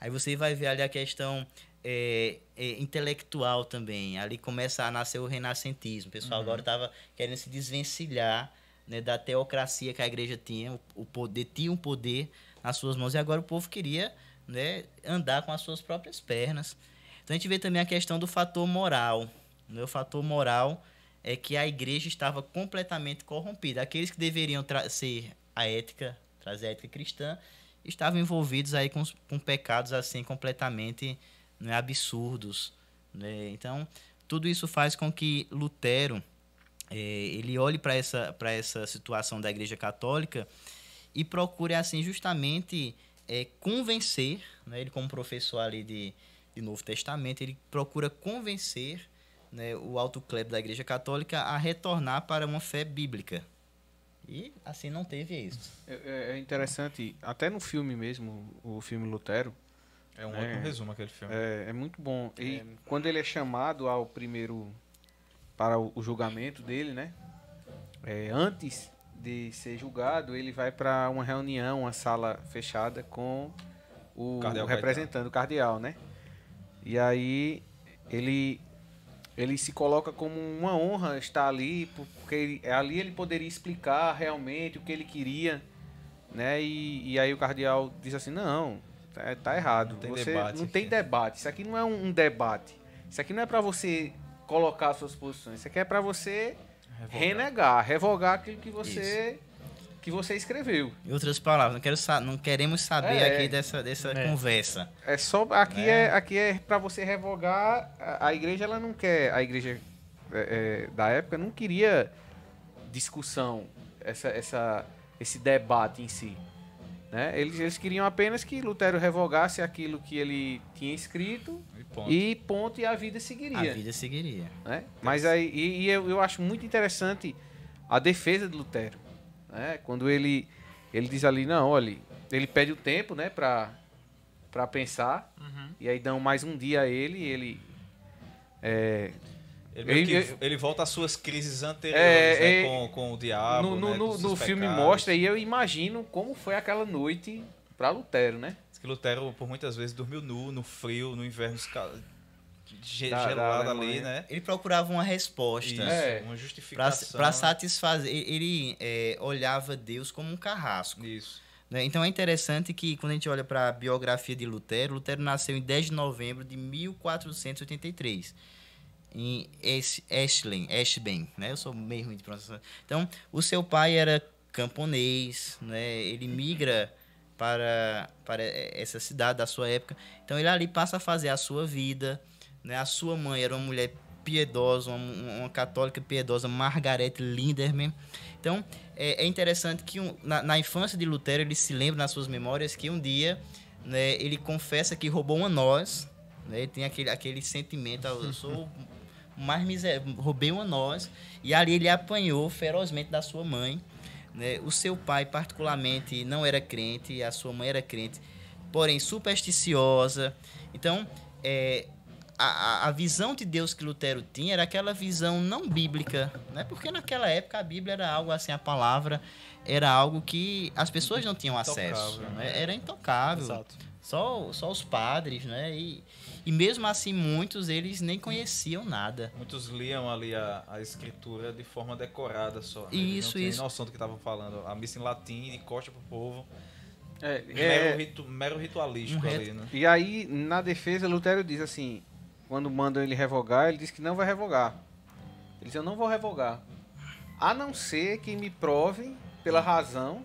Speaker 4: Aí você vai ver ali a questão é, é, intelectual também. Ali começa a nascer o renascentismo. O pessoal agora estava querendo se desvencilhar né, da teocracia que a igreja tinha. O, o poder tinha um poder nas suas mãos e agora o povo queria né, andar com as suas próprias pernas. Então a gente vê também a questão do fator moral. Né? O fator moral é que a igreja estava completamente corrompida. Aqueles que deveriam ser a ética, trazer a ética cristã, estavam envolvidos aí com, com pecados assim completamente né, absurdos. né? Então, tudo isso faz com que Lutero eh, ele olhe para essa, para essa situação da Igreja Católica e procure assim justamente eh, convencer, né, ele como professor ali de, de Novo Testamento, ele procura convencer né, o alto clero da Igreja Católica a retornar para uma fé bíblica. E assim não teve êxito.
Speaker 2: É, é- é interessante, até no filme mesmo, o filme Lutero,
Speaker 3: É um
Speaker 2: É.
Speaker 3: ótimo resumo aquele filme.
Speaker 2: é, é muito bom. E quando ele é chamado ao primeiro para o, o julgamento dele, né? É, antes de ser julgado, ele vai para uma reunião, uma sala fechada com o, o representante, o cardeal, né? E aí ele ele se coloca como uma honra estar ali, porque ele- ali ele poderia explicar realmente o que ele queria, né? E, e aí o cardeal diz assim, não, tá, tá errado.
Speaker 3: Não tem
Speaker 2: você
Speaker 3: debate
Speaker 2: não
Speaker 3: aqui."
Speaker 2: tem debate. Isso aqui não é um, um debate. Isso aqui não é para você colocar suas posições. Isso aqui é para você
Speaker 3: Revogar.
Speaker 2: renegar, revogar aquilo que você que você escreveu.
Speaker 4: Em outras palavras, não, quero sa- não queremos saber
Speaker 2: É.
Speaker 4: aqui dessa, dessa
Speaker 1: É.
Speaker 4: conversa.
Speaker 2: É só aqui é, aqui é para você revogar. A, a igreja ela não quer, a igreja é, é, da época não queria discussão, essa, essa, esse debate em si. Né? Eles, eles queriam apenas que Lutero revogasse aquilo que ele tinha escrito
Speaker 3: E ponto.
Speaker 2: e ponto e a vida seguiria.
Speaker 4: A vida seguiria.
Speaker 2: né? Mas aí e, e eu, eu acho muito interessante a defesa de Lutero, né? Quando ele ele diz ali não, olha, ele pede o tempo, né, para para pensar
Speaker 1: Uhum.
Speaker 2: e aí dão mais um dia a ele, e ele é,
Speaker 3: Ele, meio que-
Speaker 2: ele-
Speaker 3: ele volta às suas crises anteriores,
Speaker 2: É,
Speaker 3: né?
Speaker 2: é,
Speaker 3: com, com o diabo,
Speaker 2: no, no,
Speaker 3: né?
Speaker 2: no- no filme mostra e eu imagino como foi aquela noite para Lutero, né?
Speaker 3: Diz que Lutero, por muitas vezes, dormiu nu, no frio, no inverno esca- ge-
Speaker 2: Da- da
Speaker 3: gelado ali, né?
Speaker 4: Ele procurava uma resposta
Speaker 3: Isso,
Speaker 2: É.
Speaker 3: uma
Speaker 4: para
Speaker 3: justificação.
Speaker 4: para satisfazer. Ele, é, olhava Deus como um carrasco.
Speaker 3: Isso.
Speaker 4: né? Então é interessante que quando a gente olha para a biografia de Lutero, Lutero nasceu em 10 de novembro de 1483. em Es- Eschlen, Eschben, né? Eu sou meio ruim de pronunciação. Então, o seu pai era camponês, né? Ele migra para, para essa cidade da sua época. Então, ele ali passa a fazer a sua vida, né? A sua mãe era uma mulher piedosa, uma, uma católica piedosa, Margaret Linderman. Então, é, é interessante que um- na, na infância de Lutero, ele se lembra nas suas memórias que um dia né, ele confessa que roubou uma noz, né? Ele tem aquele, aquele sentimento, "Ah, eu sou o mais miserável, roubei uma noz, e ali ele apanhou ferozmente da sua mãe. Né? O seu pai, particularmente, não era crente, a sua mãe era crente, porém supersticiosa. Então, é, a, a- visão de Deus que Lutero tinha era aquela visão não bíblica, né? porque naquela época a Bíblia era algo assim, a palavra era algo que as pessoas não tinham acesso,
Speaker 3: Intocável,
Speaker 4: né? era intocável.
Speaker 1: Exato.
Speaker 4: Só, só os padres, né? E, e mesmo assim, muitos eles nem conheciam nada.
Speaker 3: Muitos liam ali a, a escritura de forma decorada só. né? Eles
Speaker 4: Isso,
Speaker 3: não tinham
Speaker 4: isso.
Speaker 3: noção do que estavam falando. A missa em latim, de costa pro povo.
Speaker 2: É,
Speaker 3: Mero,
Speaker 2: é,
Speaker 3: ritu- mero ritualístico
Speaker 4: Um
Speaker 3: ali, né?
Speaker 2: e aí, na defesa, Lutero diz assim: quando mandam ele revogar, ele diz que não vai revogar. Ele diz: Eu não vou revogar. A não ser que me provem, pela razão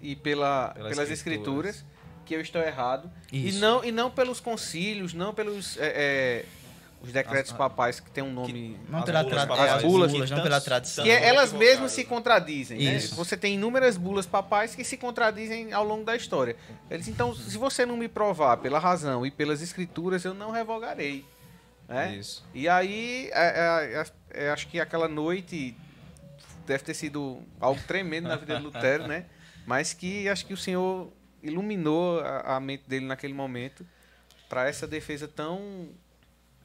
Speaker 2: e pela,
Speaker 3: Pelas
Speaker 2: pelas
Speaker 3: escrituras.
Speaker 2: escrituras, que eu estou errado. E
Speaker 4: Isso.
Speaker 2: não, e não pelos concílios, não pelos. é, é, os decretos
Speaker 3: As-
Speaker 2: papais que tem um nome.
Speaker 4: Não pela
Speaker 3: bulas
Speaker 4: tradição,
Speaker 3: papais,
Speaker 2: as bulas,
Speaker 4: não
Speaker 3: tantos-
Speaker 4: pela tradição.
Speaker 2: Que é- elas mesmas se contradizem, né?
Speaker 4: Isso.
Speaker 2: Você tem inúmeras bulas papais que se contradizem ao longo da história. Eles, então, se você não me provar pela razão e pelas escrituras, eu não revogarei. Né?
Speaker 3: Isso.
Speaker 2: E aí, é, é, é, é, acho que aquela noite deve ter sido algo tremendo na vida de Lutero, né? Mas que acho que o Senhor iluminou a, a mente dele naquele momento para essa defesa tão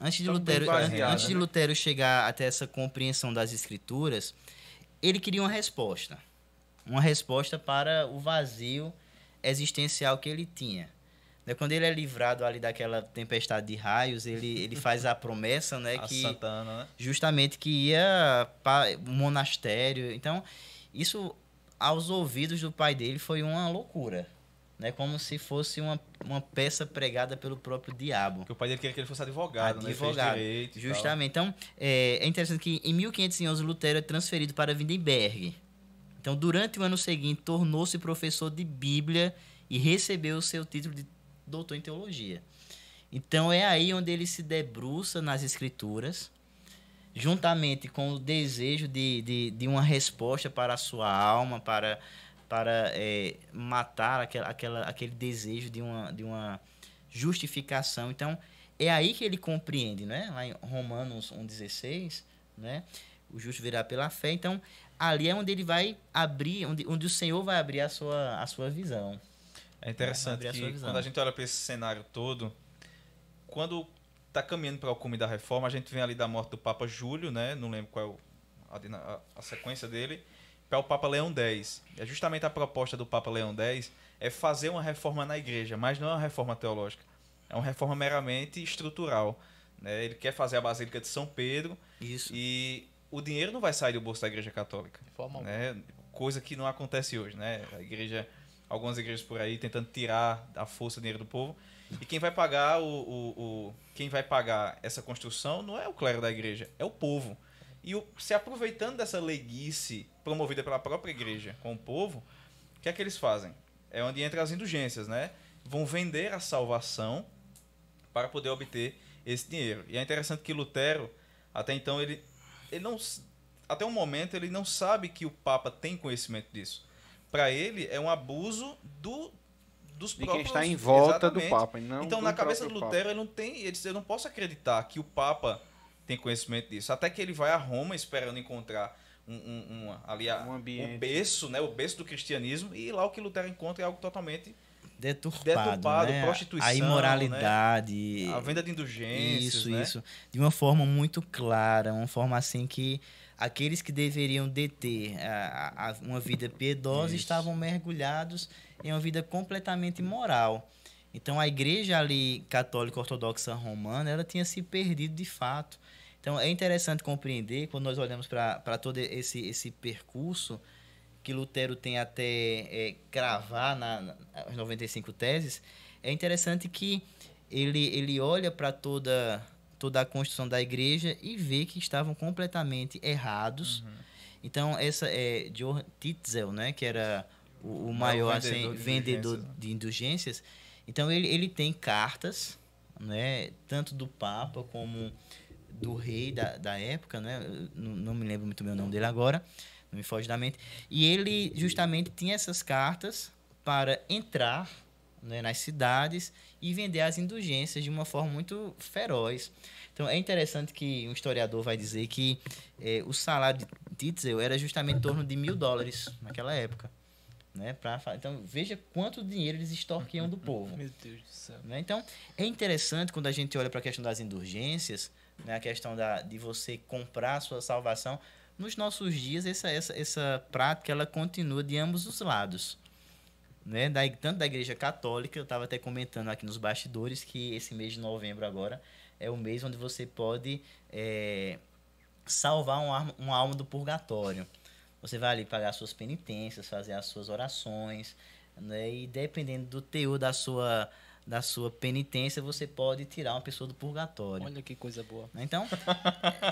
Speaker 4: Antes de, Lutero,
Speaker 2: bem baseada,
Speaker 4: antes de
Speaker 2: né?
Speaker 4: Lutero chegar até essa compreensão das escrituras, ele queria uma resposta. Uma resposta para o vazio existencial que ele tinha. Né, Quando ele é livrado ali daquela tempestade de raios, ele, ele faz a promessa, né,
Speaker 3: A
Speaker 4: que
Speaker 3: Santana, né?
Speaker 4: justamente que ia para o monastério. Então, isso aos ouvidos do pai dele foi uma loucura, né? Como se fosse uma, uma peça pregada pelo próprio diabo.
Speaker 3: Porque o pai dele queria que ele fosse advogado, né?
Speaker 4: Advogado,
Speaker 3: tal.
Speaker 4: Justamente. Então, é, é interessante que em 1511 Lutero é transferido para Wittenberg. Então, durante o ano seguinte, tornou-se professor de Bíblia e recebeu o seu título de doutor em teologia. Então, é aí onde ele se debruça nas escrituras, juntamente com o desejo de, de, de uma resposta para a sua alma, para, para é, matar aquela, aquela, aquele desejo de uma, de uma justificação. Então, é aí que ele compreende, né? Lá em Romanos 1,16, né? O justo virá pela fé. Então, ali é onde ele vai abrir, onde, onde o Senhor vai abrir a sua, a sua visão.
Speaker 3: É interessante
Speaker 4: a
Speaker 3: que
Speaker 4: visão.
Speaker 3: quando a gente olha para esse cenário todo, quando tá caminhando para o cume da reforma, a gente vem ali da morte do Papa Júlio, né? Não lembro qual é a, a- a sequência dele, para o Papa Leão X. É justamente a proposta do Papa Leão X é fazer uma reforma na igreja, mas não é uma reforma teológica. É uma reforma meramente estrutural. Né? Ele quer fazer a Basílica de São Pedro
Speaker 4: Isso.
Speaker 3: e o dinheiro não vai sair do bolso da igreja católica
Speaker 1: De forma
Speaker 3: né? Coisa que não acontece hoje, né? A igreja, algumas igrejas por aí tentando tirar a força do dinheiro do povo. E quem vai pagar o, o, o- quem vai pagar essa construção não é o clero da igreja, é o povo. E o, se aproveitando dessa leguice promovida pela própria igreja com o povo, o que é que eles fazem? É onde entram as indulgências, né? Vão vender a salvação para poder obter esse dinheiro. E é interessante que Lutero, até então, ele, ele não. Até o momento, ele não sabe que o Papa tem conhecimento disso. Para ele, é um abuso do, dos
Speaker 2: de quem
Speaker 3: próprios.
Speaker 2: está em volta
Speaker 3: Exatamente.
Speaker 2: do Papa.
Speaker 3: Então, na cabeça do
Speaker 2: próprio Papa.
Speaker 3: Lutero, ele não tem. Ele disse, eu não posso acreditar que o Papa tem conhecimento disso. Até que ele vai a Roma esperando encontrar um, um, uma- ali a-
Speaker 2: Um ambiente.
Speaker 3: o berço, né? O berço do cristianismo. E lá o que Lutero encontra é algo totalmente.
Speaker 4: Deturpado,
Speaker 3: Deturpado,
Speaker 4: né?
Speaker 3: prostituição,
Speaker 4: A imoralidade.
Speaker 3: A venda de indulgências.
Speaker 4: Isso,
Speaker 3: né?
Speaker 4: isso. De uma forma muito clara, uma forma assim que aqueles que deveriam deter a, a- uma vida piedosa
Speaker 3: Isso.
Speaker 4: estavam mergulhados em uma vida completamente imoral. Então a igreja ali católica ortodoxa romana, ela tinha se perdido de fato. Então é interessante compreender quando nós olhamos para todo esse, esse percurso que Lutero tem até é, cravar na, as 95 teses, é interessante que ele, ele olha para toda toda a construção da igreja e ver que estavam completamente errados.
Speaker 3: Uhum.
Speaker 4: Então, essa é Johann Titzel, né, que era o, o maior
Speaker 3: vendedor
Speaker 4: assim,
Speaker 3: de
Speaker 4: vendedor
Speaker 3: indulgências,
Speaker 4: de indulgências. Então, ele, ele tem cartas, né, tanto do Papa como do rei da, da época, né, não, não me lembro muito bem o nome dele agora, não me foge da mente. E ele justamente tinha essas cartas para entrar né, nas cidades e vender as indulgências de uma forma muito feroz. Então é interessante que um historiador vai dizer que eh, o salário de Titzel era justamente em torno de mil dólares naquela época. Né, pra, então veja quanto dinheiro eles extorquiam do povo.
Speaker 1: Meu Deus do céu.
Speaker 4: né? Então, é interessante quando a gente olha para a questão das indulgências, né, a questão da, de você comprar a sua salvação. Nos nossos dias, essa, essa, essa prática ela continua de ambos os lados. Né? Da, tanto da Igreja Católica, eu estava até comentando aqui nos bastidores que esse mês de novembro agora é o mês onde você pode é, salvar um uma alma do purgatório. Você vai ali pagar suas penitências, fazer as suas orações, né? E dependendo do teor da sua, da sua penitência, você pode tirar uma pessoa do purgatório.
Speaker 1: Olha que coisa boa.
Speaker 4: né? Então,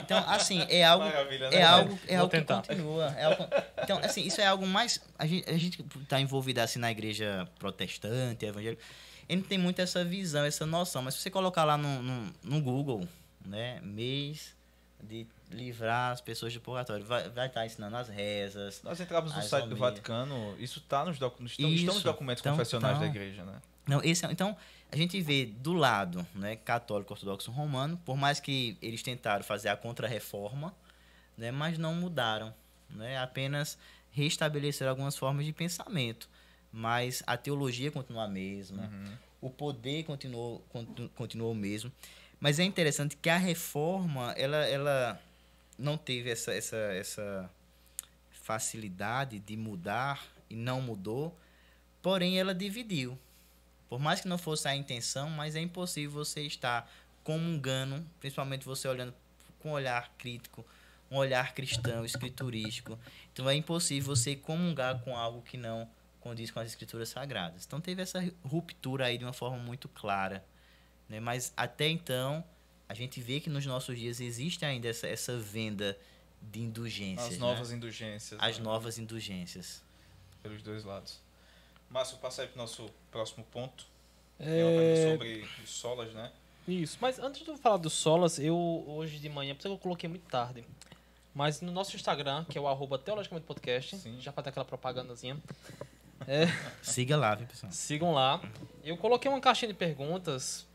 Speaker 4: então assim, é algo,
Speaker 3: Maravilha, né?
Speaker 4: é algo, é
Speaker 1: Vou
Speaker 4: algo que continua. é algo- então, assim, isso é algo mais. A gente, a gente tá envolvido assim na igreja protestante, evangélica, ele não tem muito essa visão, essa noção. Mas se você colocar lá no, no, no Google, né, mês de livrar as pessoas do purgatório, vai estar vai tá ensinando as rezas.
Speaker 3: Nós entramos no site do. Vaticano, isso está nos, docu estão, estão nos documentos
Speaker 4: Então,
Speaker 3: confessionais da
Speaker 4: então.
Speaker 3: igreja, né?
Speaker 4: Não, esse é- então, a gente vê do lado né, católico ortodoxo romano, por mais que eles tentaram fazer a contra-reforma, né, mas não mudaram. Né, apenas restabeleceram algumas formas de pensamento. Mas a teologia continua a mesma, o poder continuou, continu- continuou o mesmo. Mas é interessante que a reforma, ela, ela não teve essa, essa, essa facilidade de mudar e não mudou, porém ela dividiu. Por mais que não fosse a intenção, mas é impossível você estar comungando, principalmente você olhando com um olhar crítico, um olhar cristão, escriturístico. Então é impossível você comungar com algo que não condiz com as escrituras sagradas. Então teve essa ruptura aí de uma forma muito clara. Né? Mas até então, a gente vê que nos nossos dias existe ainda essa, essa venda de indulgências.
Speaker 3: As
Speaker 4: né?
Speaker 3: novas indulgências.
Speaker 4: As
Speaker 3: né?
Speaker 4: novas indulgências.
Speaker 3: Pelos dois lados. Márcio, passa aí pro nosso próximo ponto. Que
Speaker 1: É,
Speaker 3: é sobre os solas, né?
Speaker 1: Isso, mas antes de eu falar dos solas, eu hoje de manhã, por isso que eu coloquei muito tarde. Mas no nosso Instagram, que é o arroba Teologicamente Podcast,
Speaker 3: Sim.
Speaker 1: já para ter aquela propagandazinha,
Speaker 4: Siga lá, viu, pessoal?
Speaker 1: sigam lá. Eu coloquei uma caixinha de perguntas.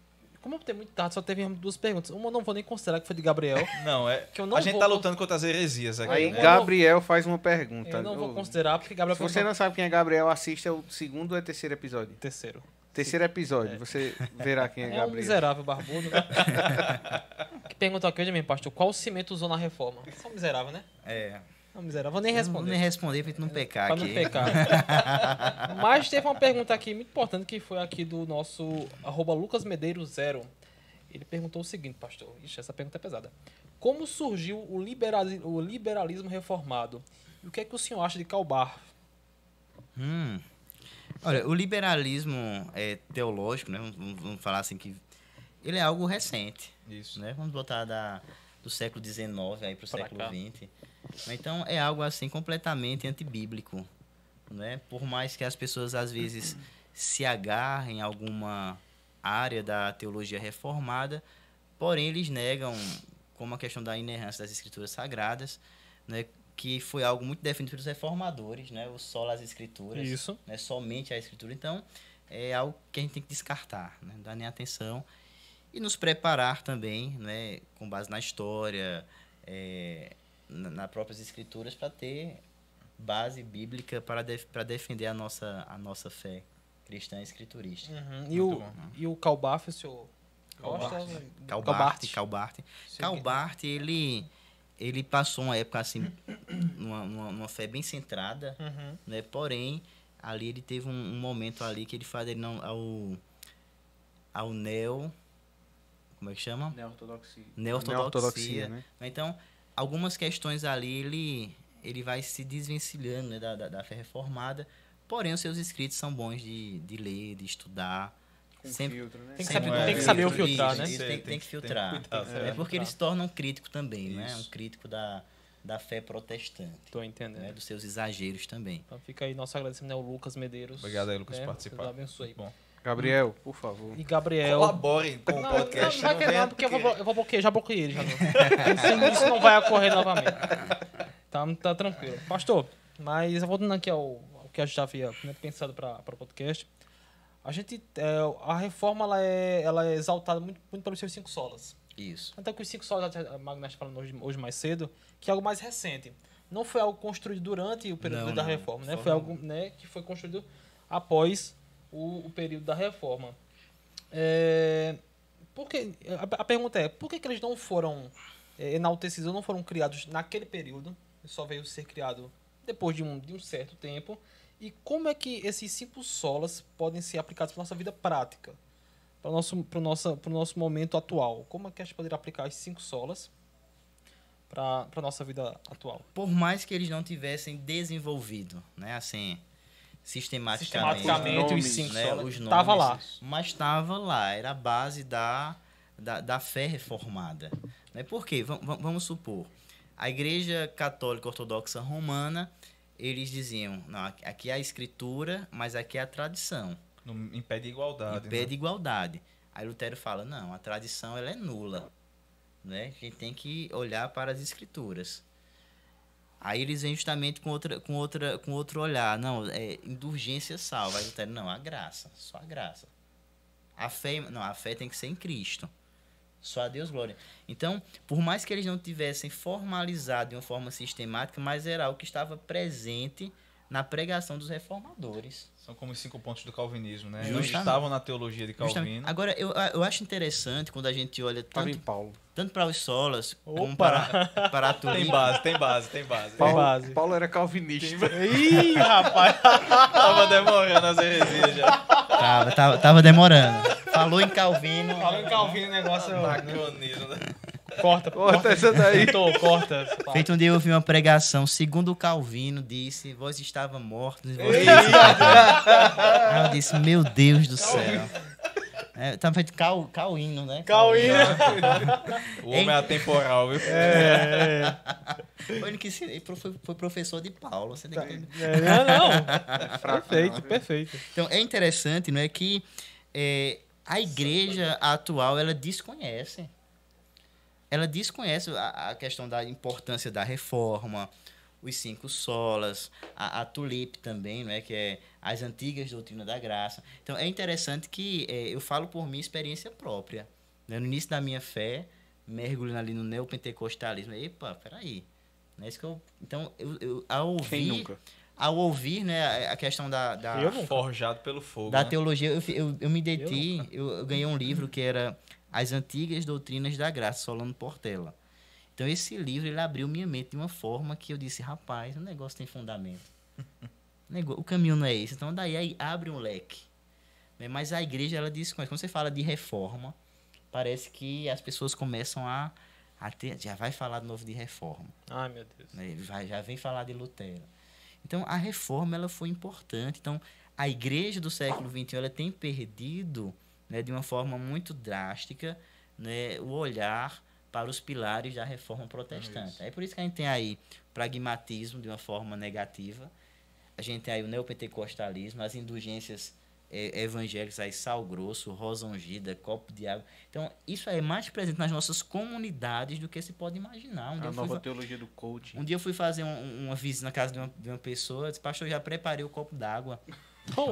Speaker 1: Como eu botei muito tarde, só teve duas perguntas. Uma eu não vou nem considerar que foi de Gabriel.
Speaker 3: Não, é.
Speaker 1: Que eu não
Speaker 3: a gente
Speaker 1: vou
Speaker 3: tá lutando contra as heresias aqui.
Speaker 2: Aí
Speaker 3: né?
Speaker 2: Gabriel faz uma pergunta.
Speaker 1: Eu não vou considerar, porque Gabriel
Speaker 2: Se você não sabe quem é Gabriel, assista o segundo ou terceiro episódio.
Speaker 1: Terceiro.
Speaker 2: Terceiro episódio, você verá quem é
Speaker 1: É um
Speaker 2: Gabriel.
Speaker 1: miserável barbudo. né? que pergunta aqui hoje, meu pastor. Qual cimento usou na reforma? Só um miserável, né?
Speaker 4: É.
Speaker 1: Um miserável. Vou nem
Speaker 4: não Vou
Speaker 1: responder.
Speaker 4: nem responder pra gente não pecar
Speaker 1: Pra
Speaker 4: aqui.
Speaker 1: não pecar. Mas teve uma pergunta aqui muito importante que foi aqui do nosso arroba Lucas Medeiros Zero. Ele perguntou o seguinte, pastor. Ixi, essa pergunta é pesada. Como surgiu o, liberali- o liberalismo reformado? E o que é que o senhor acha de Calbar?
Speaker 4: Hum. Olha, o liberalismo é, teológico, né? Vamos, vamos falar assim que ele é algo recente,
Speaker 3: Isso.
Speaker 4: né? Vamos botar da, do século XIX aí para o século
Speaker 1: cá.
Speaker 4: XX. Então é algo assim completamente antibíblico, né? Por mais que as pessoas às vezes se agarrem em alguma área da teologia reformada, porém eles negam como a questão da inerrância das escrituras sagradas, né? Que foi algo muito definido pelos reformadores, né? O solo às escrituras
Speaker 1: Isso.
Speaker 4: né, somente a escritura. Então, é algo que a gente tem que descartar, né, não dar nem atenção. E nos preparar também, né, com base na história, é, na, nas próprias escrituras, para ter base bíblica para, def para defender a nossa, a nossa fé cristã escriturística.
Speaker 1: Uhum. E, o,
Speaker 3: bom.
Speaker 1: e o Calbaf, o senhor gosta?
Speaker 3: Calbart.
Speaker 4: Calbart, Calbart. Ele, ele passou uma época assim, numa, numa, numa fé bem centrada,
Speaker 1: Uhum.
Speaker 4: né? Porém, ali ele teve um, um momento ali que ele faz ele não ao ao neo como é que chama?
Speaker 2: Neortodoxia.
Speaker 4: Neortodoxia.
Speaker 2: Neortodoxia, né?
Speaker 4: Então, algumas questões ali ele ele vai se desvencilhando né, da, da, da fé reformada, porém os seus escritos são bons de, de ler, de estudar,
Speaker 2: Com
Speaker 4: Sempre-
Speaker 2: filtro, né?
Speaker 1: Tem que saber-
Speaker 4: com
Speaker 1: tem que saber o filtrar,
Speaker 4: isso,
Speaker 1: né?
Speaker 4: isso, tem,
Speaker 3: Tem-
Speaker 4: tem que
Speaker 3: tem
Speaker 4: filtrar.
Speaker 3: que cuidar,
Speaker 4: é
Speaker 1: é.
Speaker 4: porque ele se torna um crítico também, né?
Speaker 3: Isso.
Speaker 4: Um crítico da, da fé protestante,
Speaker 1: Tô entendendo.
Speaker 4: né? Dos seus exageros também.
Speaker 1: Então fica aí nosso agradecimento ao Lucas Medeiros.
Speaker 3: Obrigado aí, Lucas,
Speaker 1: né?
Speaker 3: por participar.
Speaker 1: Deus abençoe.
Speaker 3: Bom.
Speaker 2: Gabriel, por favor.
Speaker 1: E Gabriel.
Speaker 3: Colaborem com o
Speaker 1: Não,
Speaker 3: podcast.
Speaker 1: não, vai
Speaker 3: não
Speaker 1: que
Speaker 3: venha
Speaker 1: não, porque eu vou, eu vou bloquear, já bloqueei ele. Já não. Isso, não vai ocorrer novamente. Tá, tá tranquilo. Pastor, mas voltando aqui ao, ao que a gente já havia né, pensado para o podcast, a gente, é, a reforma ela é, ela é exaltada muito, muito pelos seus cinco solas.
Speaker 4: Isso.
Speaker 1: Até que os cinco solas, a Magna está falando hoje, hoje mais cedo, que é algo mais recente. Não foi algo construído durante o período
Speaker 4: Não,
Speaker 1: da
Speaker 4: não,
Speaker 1: reforma, né? Foi algo né, que foi construído após o, o período da reforma. É, por que, a, a pergunta é, por que, que eles não foram é, enaltecidos, não foram criados naquele período? Só veio ser criado depois de um, de um certo tempo. E como é que esses cinco solas podem ser aplicados para nossa vida prática? Para o nosso, pro nossa, pro nosso momento atual? Como é que a gente poderia aplicar esses cinco solas para a nossa vida atual?
Speaker 4: Por mais que eles não tivessem desenvolvido, né? Assim, sistematicamente.
Speaker 1: Sistematicamente,
Speaker 2: Os
Speaker 1: os cinco
Speaker 4: né,
Speaker 1: solas.
Speaker 4: os nomes,
Speaker 1: Tava lá.
Speaker 4: Mas estava lá, era a base da, da, da fé reformada. Né? Por quê? Vam- vamos supor, a Igreja Católica Ortodoxa Romana, eles diziam, não, aqui- é a escritura, mas aqui é a tradição.
Speaker 3: Não impede igualdade.
Speaker 4: E pede
Speaker 3: né?
Speaker 4: igualdade. Aí Lutero fala, não, a tradição ela é nula. Né? A gente tem que olhar para as escrituras. Aí eles vêm justamente com, outra, com, outra, com outro olhar. Não, é indulgência salva. Aí Lutero, não, a graça, só a graça. A fé, não, a fé tem que ser em Cristo. Só a Deus glória. Então, por mais que eles não tivessem formalizado de uma forma sistemática, mas era o que estava presente na pregação dos reformadores.
Speaker 3: São como os cinco pontos do calvinismo, né?
Speaker 4: Justamente.
Speaker 3: Eles estavam na teologia de
Speaker 4: Justamente.
Speaker 3: Calvino.
Speaker 4: Agora, eu, eu acho interessante quando a gente olha
Speaker 2: Tava em
Speaker 4: tanto,
Speaker 2: Paulo.
Speaker 4: tanto para os solas como
Speaker 1: Opa!
Speaker 4: para, para a
Speaker 3: Tem
Speaker 4: tulipa.
Speaker 3: base, tem base, tem base.
Speaker 1: Paulo-
Speaker 2: Paulo,
Speaker 1: base.
Speaker 2: Paulo era calvinista.
Speaker 1: Ih, rapaz!
Speaker 3: Tava demorando as heresias já.
Speaker 4: Tava, tava, tava demorando. Falou em Calvino.
Speaker 1: Fala em Calvino o negócio. né?
Speaker 3: Anacronismo, né?
Speaker 1: Corta,
Speaker 2: Corta essa daí.
Speaker 1: Cortou, corta.
Speaker 4: Feito um dia eu ouvi uma pregação, segundo o Calvino, disse, vós estava mortos. Vós Aí eu disse, meu Deus do céu. É, tava feito cal, calino, né?
Speaker 1: Calvino.
Speaker 3: O homem é atemporal, viu?
Speaker 4: Foi que se- ele foi, foi professor de Paulo. Você tem que entender.
Speaker 1: É, não, não.
Speaker 2: É fraco,
Speaker 1: Perfeito,
Speaker 2: não,
Speaker 1: perfeito.
Speaker 4: Então é interessante, não é que é, a igreja atual ela desconhece, ela desconhece a, a questão da importância da reforma, os cinco solas, a, a tulip também, não é que é as antigas doutrinas da graça. Então é interessante que é, eu falo por minha experiência própria. né? No início da minha fé, mergulhando ali no neopentecostalismo, epa, peraí. Não é isso que eu, então, eu, eu, ao
Speaker 2: Quem
Speaker 4: ouvir,
Speaker 2: nunca?
Speaker 4: ao ouvir né, a- questão da, da.
Speaker 3: Forjado pelo fogo.
Speaker 4: da
Speaker 3: né?
Speaker 4: teologia, eu, eu, eu me deti, eu, eu ganhei um livro que era As Antigas Doutrinas da Graça, Solano Portela. Então esse livro ele abriu minha mente de uma forma que eu disse, rapaz, o negócio tem fundamento. O caminho não é esse. Então daí aí abre um leque. Né? Mas a igreja ela diz, quando você fala de reforma, parece que as pessoas começam a, a ter, já vai falar de novo de reforma
Speaker 1: Ai, meu Deus.
Speaker 4: né? Vai- já vem falar de Lutero. Então, a reforma ela foi importante. Então, a igreja do século XXI ela tem perdido, né, de uma forma muito drástica, né, o olhar para os pilares da reforma protestante. É por isso que a gente tem aí pragmatismo de uma forma negativa, a gente tem aí o neopentecostalismo, as indulgências eh, evangélicas, aí sal grosso, rosa ungida, copo de água. Então, isso é mais presente nas nossas comunidades do que se pode imaginar. Um
Speaker 2: A
Speaker 4: fui
Speaker 2: nova
Speaker 4: fa-
Speaker 2: teologia do coaching.
Speaker 4: um dia eu fui fazer um- uma visita na casa de uma, de uma pessoa, disse, pastor, eu já preparei o copo d'água.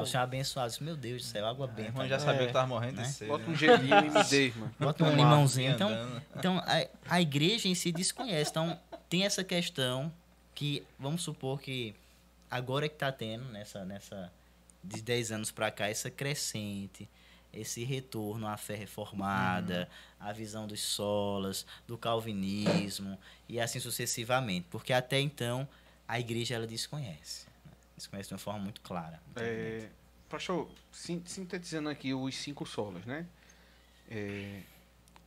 Speaker 4: Já abençoado. Meu Deus do céu, água benta.
Speaker 3: irmã já
Speaker 4: agora.
Speaker 3: sabia
Speaker 1: É.
Speaker 3: que tava morrendo
Speaker 4: Né?
Speaker 3: de sede.
Speaker 2: Bota um
Speaker 3: né?
Speaker 2: gelinho e me dê, irmão.
Speaker 4: Bota um limãozinho. Então,
Speaker 3: andando.
Speaker 4: então a, a igreja em si desconhece. Então, tem essa questão que, vamos supor que agora que está tendo, nessa, nessa, de 10 anos para cá, essa crescente, esse retorno à fé reformada, à visão dos solas, do calvinismo e assim sucessivamente. Porque até então, a igreja ela desconhece. Né? Desconhece de uma forma muito clara.
Speaker 2: É, pastor, sin- sintetizando aqui os cinco solos, né? É,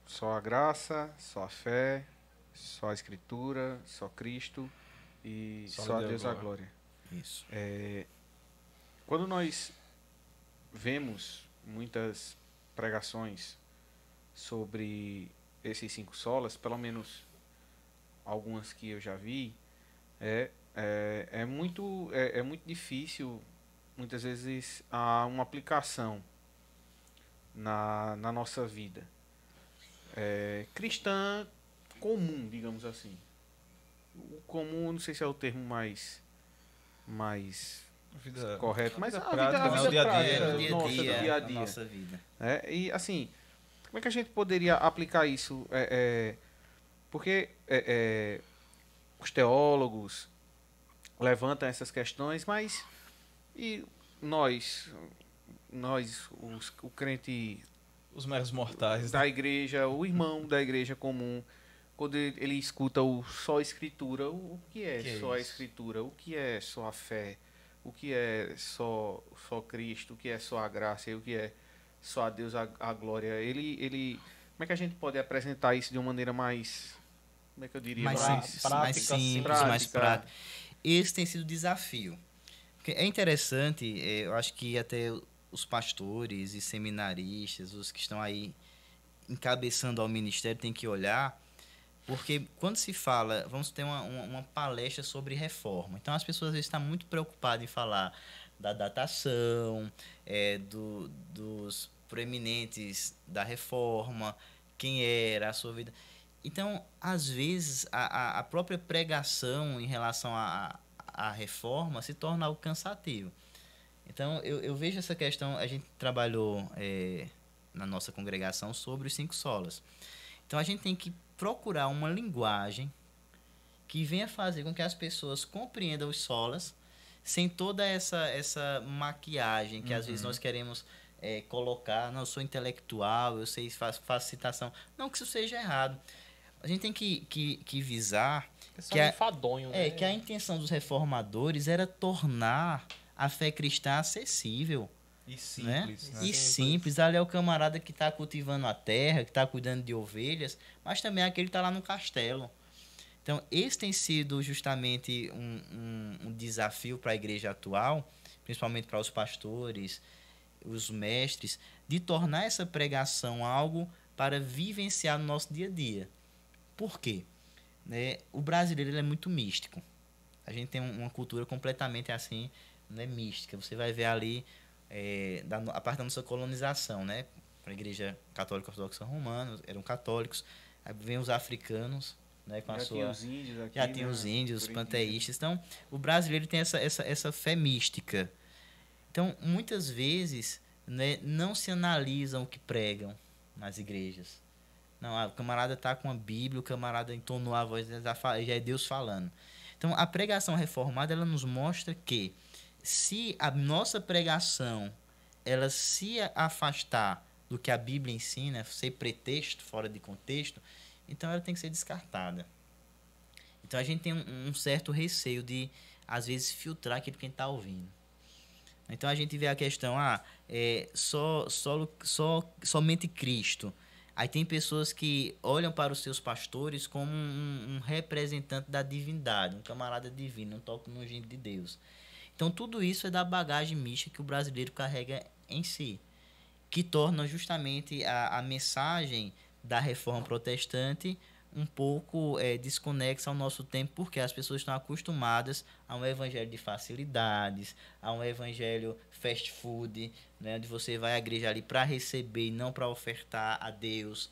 Speaker 2: só a graça, só a fé, só a escritura, só Cristo e
Speaker 3: Só
Speaker 2: só,
Speaker 3: a Deus
Speaker 2: Deus a
Speaker 3: glória.
Speaker 2: glória.
Speaker 4: Isso.
Speaker 2: É, quando nós vemos muitas pregações sobre esses cinco solas, pelo menos algumas que eu já vi, é, é, é muito, é, é muito difícil, muitas vezes, a uma aplicação na, na nossa vida. É, cristã comum, digamos assim. O comum, não sei se é o termo mais, mais
Speaker 3: Vida,
Speaker 2: correto, mas a
Speaker 3: vida
Speaker 2: vida, a
Speaker 3: prática,
Speaker 2: vida
Speaker 3: né? A dia,
Speaker 2: prática,
Speaker 4: É, o dia a
Speaker 2: nossa, do
Speaker 4: dia,
Speaker 2: dia a
Speaker 4: a
Speaker 2: dia.
Speaker 4: nossa vida.
Speaker 2: É, e assim, como é que a gente poderia aplicar isso? É, é, porque é, é, os teólogos levantam essas questões, mas e nós, nós, os, o crente
Speaker 3: Os meros mortais. né?
Speaker 2: da igreja, o irmão da igreja comum, quando ele, ele escuta o só escritura, o, o que é
Speaker 3: Que é
Speaker 2: só a
Speaker 3: isso?
Speaker 2: escritura? O que é só a fé? O que é só só Cristo? O que é só a graça? E o que é só a Deus a, a glória? Ele ele como é que a gente pode apresentar isso de uma maneira mais como é que eu diria
Speaker 4: mais, simples,
Speaker 1: prática,
Speaker 4: mais simples,
Speaker 2: prática.
Speaker 4: mais prático. Esse tem sido o desafio. Porque é interessante, é, eu acho que até os pastores e seminaristas, os que estão aí encabeçando ao ministério, tem que olhar, porque quando se fala, vamos ter uma, uma, uma palestra sobre reforma. Então as pessoas estão muito preocupadas em falar da datação, é, do, dos proeminentes da reforma, quem era, a sua vida. Então, às vezes, a, a- a própria pregação em relação à à reforma se torna algo cansativo. Então, eu, eu vejo essa questão. A gente trabalhou é, na nossa congregação sobre os cinco solas. Então, a gente tem que procurar uma linguagem que venha fazer com que as pessoas compreendam os solas sem toda essa, essa maquiagem que às vezes nós queremos é, colocar. Não, eu sou intelectual, eu sei, faço, faço citação. Não que isso seja errado. A gente tem que, que, que visar
Speaker 1: É
Speaker 4: que
Speaker 1: um
Speaker 4: a-
Speaker 1: enfadonho, né?
Speaker 4: é, que a intenção dos reformadores era tornar a fé cristã acessível
Speaker 3: E
Speaker 4: né?
Speaker 3: simples. né?
Speaker 4: e simples. Ali é o camarada que está cultivando a terra, que está cuidando de ovelhas, mas também é aquele que está lá no castelo. Então, esse tem sido justamente um, um, um desafio para a igreja atual, principalmente para os pastores, os mestres, de tornar essa pregação algo para vivenciar no nosso dia a dia. Por quê? Né? O brasileiro é muito místico. A gente tem um- uma cultura completamente assim, né, mística. Você vai ver ali é, da, a parte da nossa colonização, né? A igreja católica ortodoxa romana, eram católicos. Aí vem os africanos, né, com a
Speaker 2: já
Speaker 4: sua
Speaker 2: tinha os índios aqui,
Speaker 4: já tem
Speaker 2: né?
Speaker 4: os índios, os panteístas. Então, o brasileiro tem essa, essa, essa fé mística. Então, muitas vezes, né, não se analisam o que pregam nas igrejas. Não, o camarada está com a Bíblia, o camarada entonou a voz, já é Deus falando. Então, a pregação reformada, ela nos mostra que se a nossa pregação, ela se afastar do que a Bíblia ensina, ser pretexto, fora de contexto, então ela tem que ser descartada. Então a gente tem um, um certo receio de, às vezes, filtrar aquilo que a gente está ouvindo. Então a gente vê a questão, ah, é, só, só, só, somente Cristo. Aí tem pessoas que olham para os seus pastores como um, um representante da divindade, um camarada divino, um toque no de Deus. Então tudo isso é da bagagem mística que o brasileiro carrega em si, que torna justamente a, a mensagem da reforma protestante um pouco é, desconexa ao nosso tempo, porque as pessoas estão acostumadas a um evangelho de facilidades, a um evangelho fast food, né, onde você vai à igreja ali para receber e não para ofertar a Deus.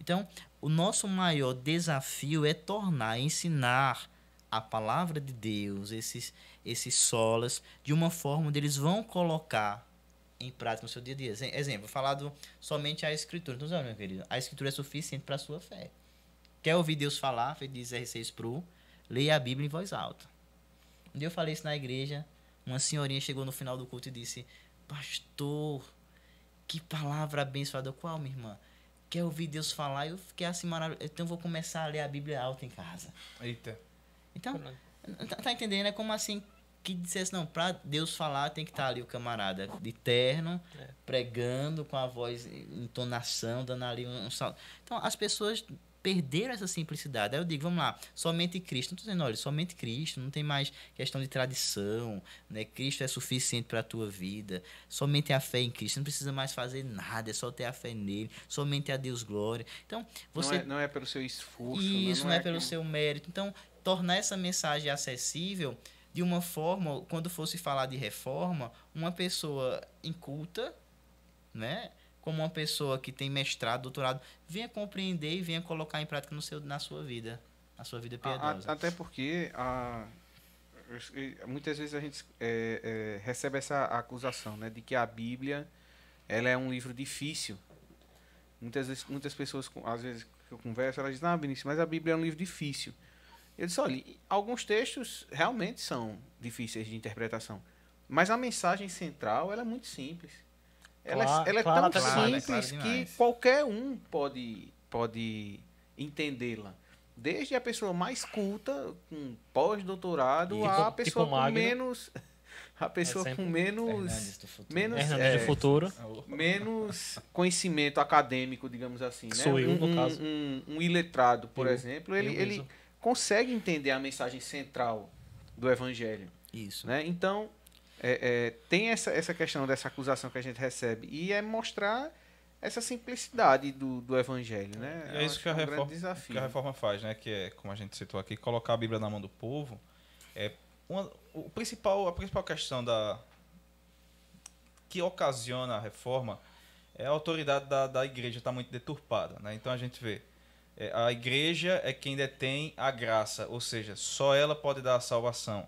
Speaker 4: Então, o nosso maior desafio é tornar, ensinar a palavra de Deus, esses, esses solas, de uma forma onde eles vão colocar em prática no seu dia a dia. Exe- Exemplo, vou falar do, somente a escritura. Então, meu querido, a escritura é suficiente para a sua fé. Quer ouvir Deus falar? Feito diz R6 Pro, leia a Bíblia em voz alta. Um dia eu falei isso na igreja, uma senhorinha chegou no final do culto e disse, pastor, que palavra abençoada. Qual, minha irmã? Quer ouvir Deus falar? Eu fiquei assim maravilhoso. Então eu vou começar a ler a Bíblia alta em casa.
Speaker 3: Eita.
Speaker 4: Então, tá, tá entendendo? É como assim que dissesse, não, pra Deus falar tem que estar ali o camarada de terno, pregando com a voz, entonação, dando ali um, um sal. Então, as pessoas perderam essa simplicidade. Aí eu digo, vamos lá, somente Cristo. Não estou dizendo, olha, somente Cristo, não tem mais questão de tradição, né? Cristo é suficiente para a tua vida. Somente a fé em Cristo, não precisa mais fazer nada, é só ter a fé nele, somente a Deus glória. Então, você
Speaker 2: Não, é, não é pelo seu esforço.
Speaker 4: isso, não é, pelo
Speaker 2: aquilo-
Speaker 4: seu mérito. Então, tornar essa mensagem acessível de uma forma, quando fosse falar de reforma, uma pessoa inculta, né? Como uma pessoa que tem mestrado, doutorado, venha compreender e venha colocar em prática no seu, na sua vida, na sua vida piedosa.
Speaker 2: até porque a- muitas vezes a gente é, é, recebe essa acusação, né, de que a Bíblia ela é um livro difícil. Muitas vezes, muitas pessoas, às vezes que eu converso, elas dizem, ah, Vinícius, mas a Bíblia é um livro difícil. Eu disse, olha, alguns textos realmente são difíceis de interpretação, mas a mensagem central ela é muito simples. Ela, é-
Speaker 1: Claro,
Speaker 2: ela é
Speaker 1: claro,
Speaker 2: tão
Speaker 4: demais.
Speaker 2: simples que qualquer um pode, pode entendê-la. Desde a pessoa mais culta, com pós-doutorado,
Speaker 1: Tipo-
Speaker 2: a
Speaker 1: tipo
Speaker 2: pessoa com
Speaker 1: Magno.
Speaker 2: menos. A pessoa
Speaker 1: sempre
Speaker 2: com menos. Menos- é,
Speaker 1: futuro.
Speaker 2: menos conhecimento acadêmico, digamos assim. Né?
Speaker 1: Sou eu,
Speaker 2: um,
Speaker 1: no
Speaker 2: um-
Speaker 1: caso.
Speaker 2: Um, um iletrado, por
Speaker 1: Eu,
Speaker 2: exemplo, ele, ele consegue entender a mensagem central do evangelho.
Speaker 4: Isso.
Speaker 2: Né? Então, é, é, tem essa, essa questão dessa acusação que a gente recebe. E é mostrar essa simplicidade do, do evangelho. Né?
Speaker 3: E é isso
Speaker 2: acho
Speaker 3: que a,
Speaker 2: um
Speaker 3: reforma,
Speaker 2: desafio.
Speaker 3: que a reforma faz, né? Que é, como a gente citou aqui, colocar a Bíblia na mão do povo. É uma, o principal, a principal questão da que ocasiona a reforma é a autoridade da, da igreja estar muito deturpada, né? Então a gente vê é, a igreja é quem detém a graça, ou seja, só ela pode dar a salvação.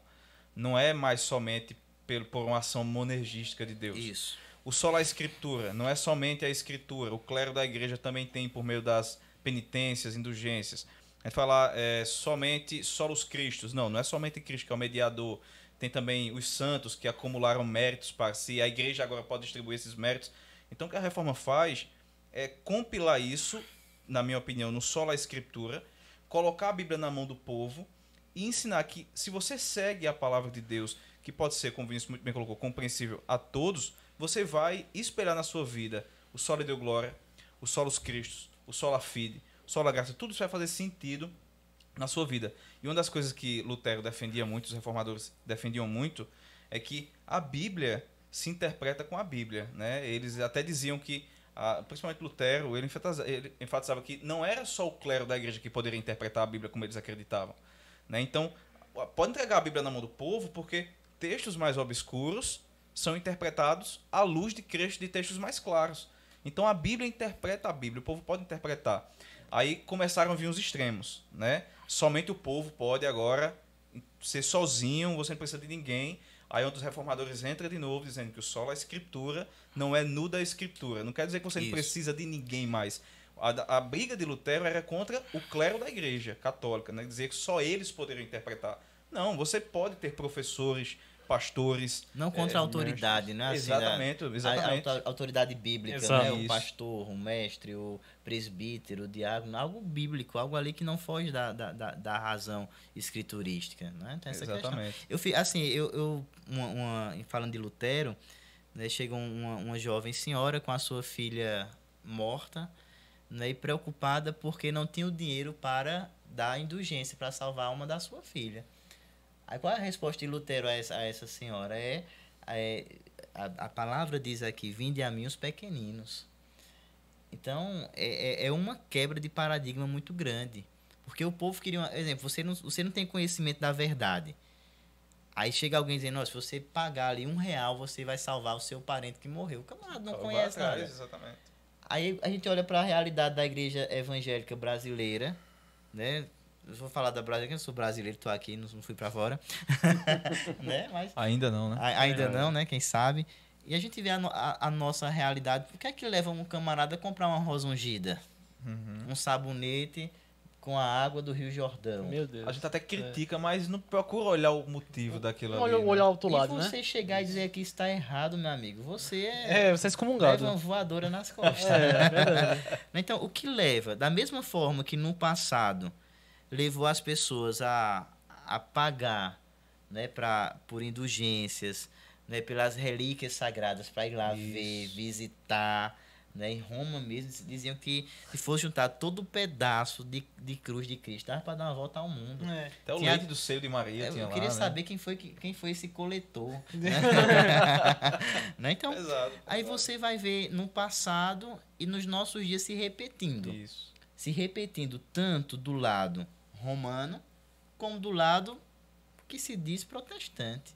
Speaker 3: Não é mais somente por uma ação monergística de Deus.
Speaker 4: Isso.
Speaker 3: O sola escritura, não é somente a escritura. O clero da igreja também tem por meio das penitências, indulgências. A gente fala é, somente solos Cristos. Não, não é somente Cristo que é o mediador. Tem também os santos que acumularam méritos para si. A igreja agora pode distribuir esses méritos. Então o que a reforma faz é compilar isso, na minha opinião, no sola escritura, colocar a Bíblia na mão do povo e ensinar que se você segue a palavra de Deus, que pode ser, como o Vinícius muito bem colocou, compreensível a todos, você vai espelhar na sua vida o solo Deu Glória, o solos Cristos, o sola Fide, o sola Graça, tudo isso vai fazer sentido na sua vida. E uma das coisas que Lutero defendia muito, os reformadores defendiam muito, é que a Bíblia se interpreta com a Bíblia, né? Eles até diziam que, principalmente Lutero, ele enfatizava que não era só o clero da igreja que poderia interpretar a Bíblia como eles acreditavam, né? Então, pode entregar a Bíblia na mão do povo, porque textos mais obscuros são interpretados à luz de trechos de textos mais claros. Então a Bíblia interpreta a Bíblia, o povo pode interpretar. Aí começaram a vir os extremos, né? Somente o povo pode agora ser sozinho, você não precisa de ninguém. Aí outros reformadores entram de novo dizendo que o solo é escritura, não é nuda a escritura. Não quer dizer que você não
Speaker 4: Isso.
Speaker 3: precisa de ninguém mais. A, a briga de Lutero era contra o clero da igreja católica, né? dizer que só eles poderiam interpretar. Não, você pode ter professores, pastores.
Speaker 4: Não contra
Speaker 3: é,
Speaker 4: a autoridade, né? Assim,
Speaker 3: exatamente,
Speaker 4: A, a
Speaker 3: exatamente.
Speaker 4: auto- autoridade bíblica,
Speaker 1: Exato.
Speaker 4: né? O pastor, o mestre, o presbítero, o diácono, algo bíblico, algo ali que não foge da, da, da, razão escriturística, né? Tem essa questão.
Speaker 3: Exatamente.
Speaker 4: Eu fi- assim, eu, eu uma, uma- falando de Lutero, né, chega uma, uma jovem senhora com a sua filha morta, né, e preocupada porque não tinha o dinheiro para dar indulgência para salvar uma da sua filha. Aí qual é a resposta de Lutero a essa, a essa senhora? É, é a, a palavra diz aqui: vinde a mim os pequeninos. Então, é, é- é uma quebra de paradigma muito grande. Porque o povo queria. Uma, exemplo, você não, você não tem conhecimento da verdade. Aí chega alguém dizendo: "Ó, se você pagar ali um real, você vai salvar o seu parente que morreu. O camarada não
Speaker 3: Vai
Speaker 4: conhece nada.
Speaker 3: Exatamente.
Speaker 4: Aí a gente olha para a realidade da igreja evangélica brasileira, né? Eu vou falar da Brasília, que eu sou brasileiro, tô aqui, não fui para fora. né? Mas
Speaker 3: Ainda não, né?
Speaker 4: a- ainda não, né? Quem sabe? E a gente vê a, a- a nossa realidade. Por que é que leva um camarada a comprar uma rosa ungida?
Speaker 3: Uhum.
Speaker 4: Um sabonete com a água do Rio Jordão?
Speaker 1: Meu Deus.
Speaker 3: A gente até critica, mas não procura olhar o motivo daquilo ali.
Speaker 1: Olha,
Speaker 3: né?
Speaker 1: olhar o outro
Speaker 4: e
Speaker 1: lado, né?
Speaker 4: você chegar e dizer que isso está errado, meu amigo, você é,
Speaker 1: É, você é excomungado.
Speaker 4: leva uma voadora nas costas.
Speaker 1: É, é verdade.
Speaker 4: Então, o que leva? Da mesma forma que no passado levou as pessoas a, a pagar né, pra, por indulgências, né, pelas relíquias sagradas, para ir lá
Speaker 3: Isso.
Speaker 4: ver, visitar, Né? Em Roma mesmo diziam que se fosse juntar todo o pedaço de, de cruz de Cristo, dava para dar uma volta ao mundo.
Speaker 1: É.
Speaker 3: Até o
Speaker 4: Tinha-
Speaker 3: leite do seio de Maria
Speaker 4: Eu,
Speaker 3: tinha
Speaker 4: eu
Speaker 3: lá,
Speaker 4: queria
Speaker 3: né?
Speaker 4: saber quem foi, que- quem foi esse coletor. né? Então,
Speaker 3: Pesado.
Speaker 4: aí você vai ver no passado e nos nossos dias se repetindo.
Speaker 3: Isso.
Speaker 4: Se repetindo tanto do lado romano como do lado que se diz protestante.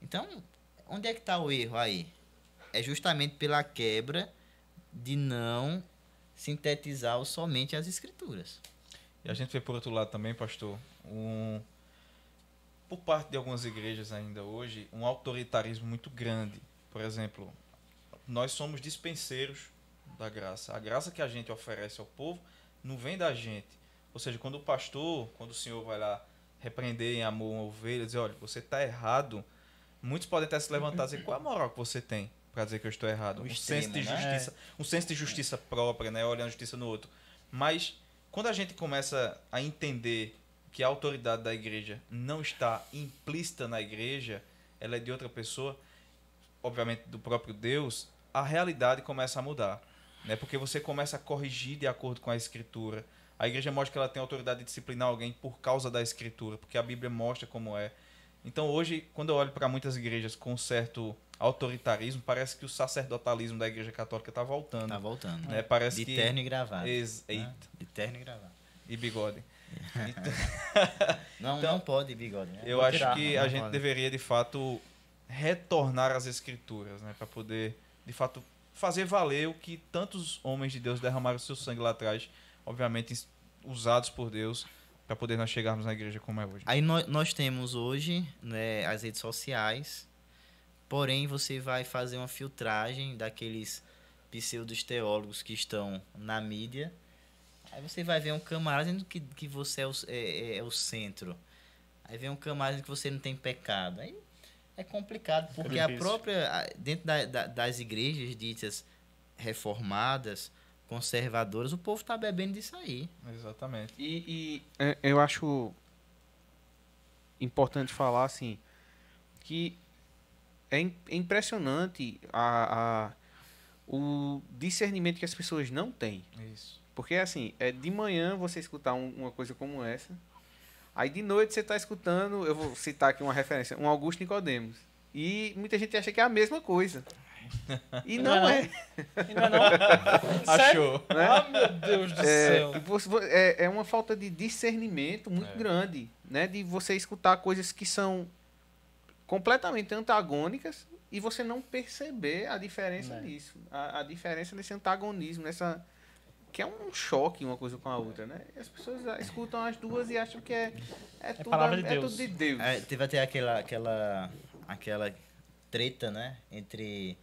Speaker 4: Então, onde é que está o erro aí? É justamente pela quebra de não sintetizar somente as escrituras.
Speaker 3: E a gente vê por outro lado também, pastor, um por parte de algumas igrejas ainda hoje, um autoritarismo muito grande. Por exemplo, nós somos dispenseiros da graça. A graça que a gente oferece ao povo não vem da gente. Ou seja, quando o pastor, quando o senhor vai lá repreender em amor uma ovelha, dizer, olha, você está errado, muitos podem até se levantar e dizer, qual a moral que você tem para dizer que eu estou errado?
Speaker 4: O
Speaker 3: um
Speaker 4: extremo,
Speaker 3: senso de
Speaker 4: né?
Speaker 3: justiça, um senso de justiça própria, né, olhando a justiça no outro. Mas quando a gente começa a entender que a autoridade da igreja não está implícita na igreja, ela é de outra pessoa, obviamente do próprio Deus, a realidade começa a mudar. Né? Porque você começa a corrigir de acordo com a escritura. A igreja mostra que ela tem autoridade de disciplinar alguém por causa da escritura, porque a Bíblia mostra como é. Então hoje, quando eu olho para muitas igrejas com certo autoritarismo, parece que o sacerdotalismo da igreja católica está voltando.
Speaker 4: Tá voltando.
Speaker 3: né? Parece
Speaker 4: De
Speaker 3: que...
Speaker 4: terno e gravado.
Speaker 3: Ex-
Speaker 4: né? De terno e gravado.
Speaker 3: e bigode. Então,
Speaker 4: Não,
Speaker 3: Então,
Speaker 4: não pode bigode. Né?
Speaker 3: Eu acho
Speaker 1: tirar,
Speaker 3: que a gente
Speaker 4: pode.
Speaker 3: deveria, de fato, retornar às escrituras, né? Para poder, de fato, fazer valer o que tantos homens de Deus derramaram seu sangue lá atrás, obviamente usados por Deus, para poder nós chegarmos na igreja como é hoje.
Speaker 4: Aí nós, nós temos hoje né, as redes sociais, porém você vai fazer uma filtragem daqueles pseudos teólogos que estão na mídia. Aí você vai ver um camarada dizendo que, que você é o, é, é- é o centro. Aí vem um camarada dizendo que você não tem pecado. Aí é complicado, porque a
Speaker 1: difícil.
Speaker 4: própria. a- Dentro da- da- das igrejas ditas reformadas, conservadoras, o povo tá bebendo disso aí.
Speaker 3: Exatamente.
Speaker 2: E, e, é, eu acho importante falar assim que é, é impressionante a, a- o discernimento que as pessoas não têm.
Speaker 3: Isso.
Speaker 2: Porque assim, é de manhã você escutar um- uma coisa como essa, aí de noite você está escutando, eu vou citar aqui uma referência, um Augusto Nicodemos. E muita gente acha que é a mesma coisa. E não,
Speaker 1: Não
Speaker 2: é.
Speaker 1: E não é não? Sério?
Speaker 3: Achou.
Speaker 1: Ah, meu Deus do
Speaker 2: É,
Speaker 1: céu.
Speaker 2: é, é uma falta de discernimento muito
Speaker 3: É.
Speaker 2: grande, né? De você escutar coisas que são completamente antagônicas e você não perceber a diferença
Speaker 1: É.
Speaker 2: nisso. A, a diferença nesse antagonismo, nessa que é um choque uma coisa com a outra, né? E as pessoas ah, escutam as duas e acham que é é, tudo,
Speaker 1: palavra de
Speaker 2: é
Speaker 1: Deus.
Speaker 2: tudo de Deus.
Speaker 4: É, teve até aquela, aquela, aquela treta, né? Entre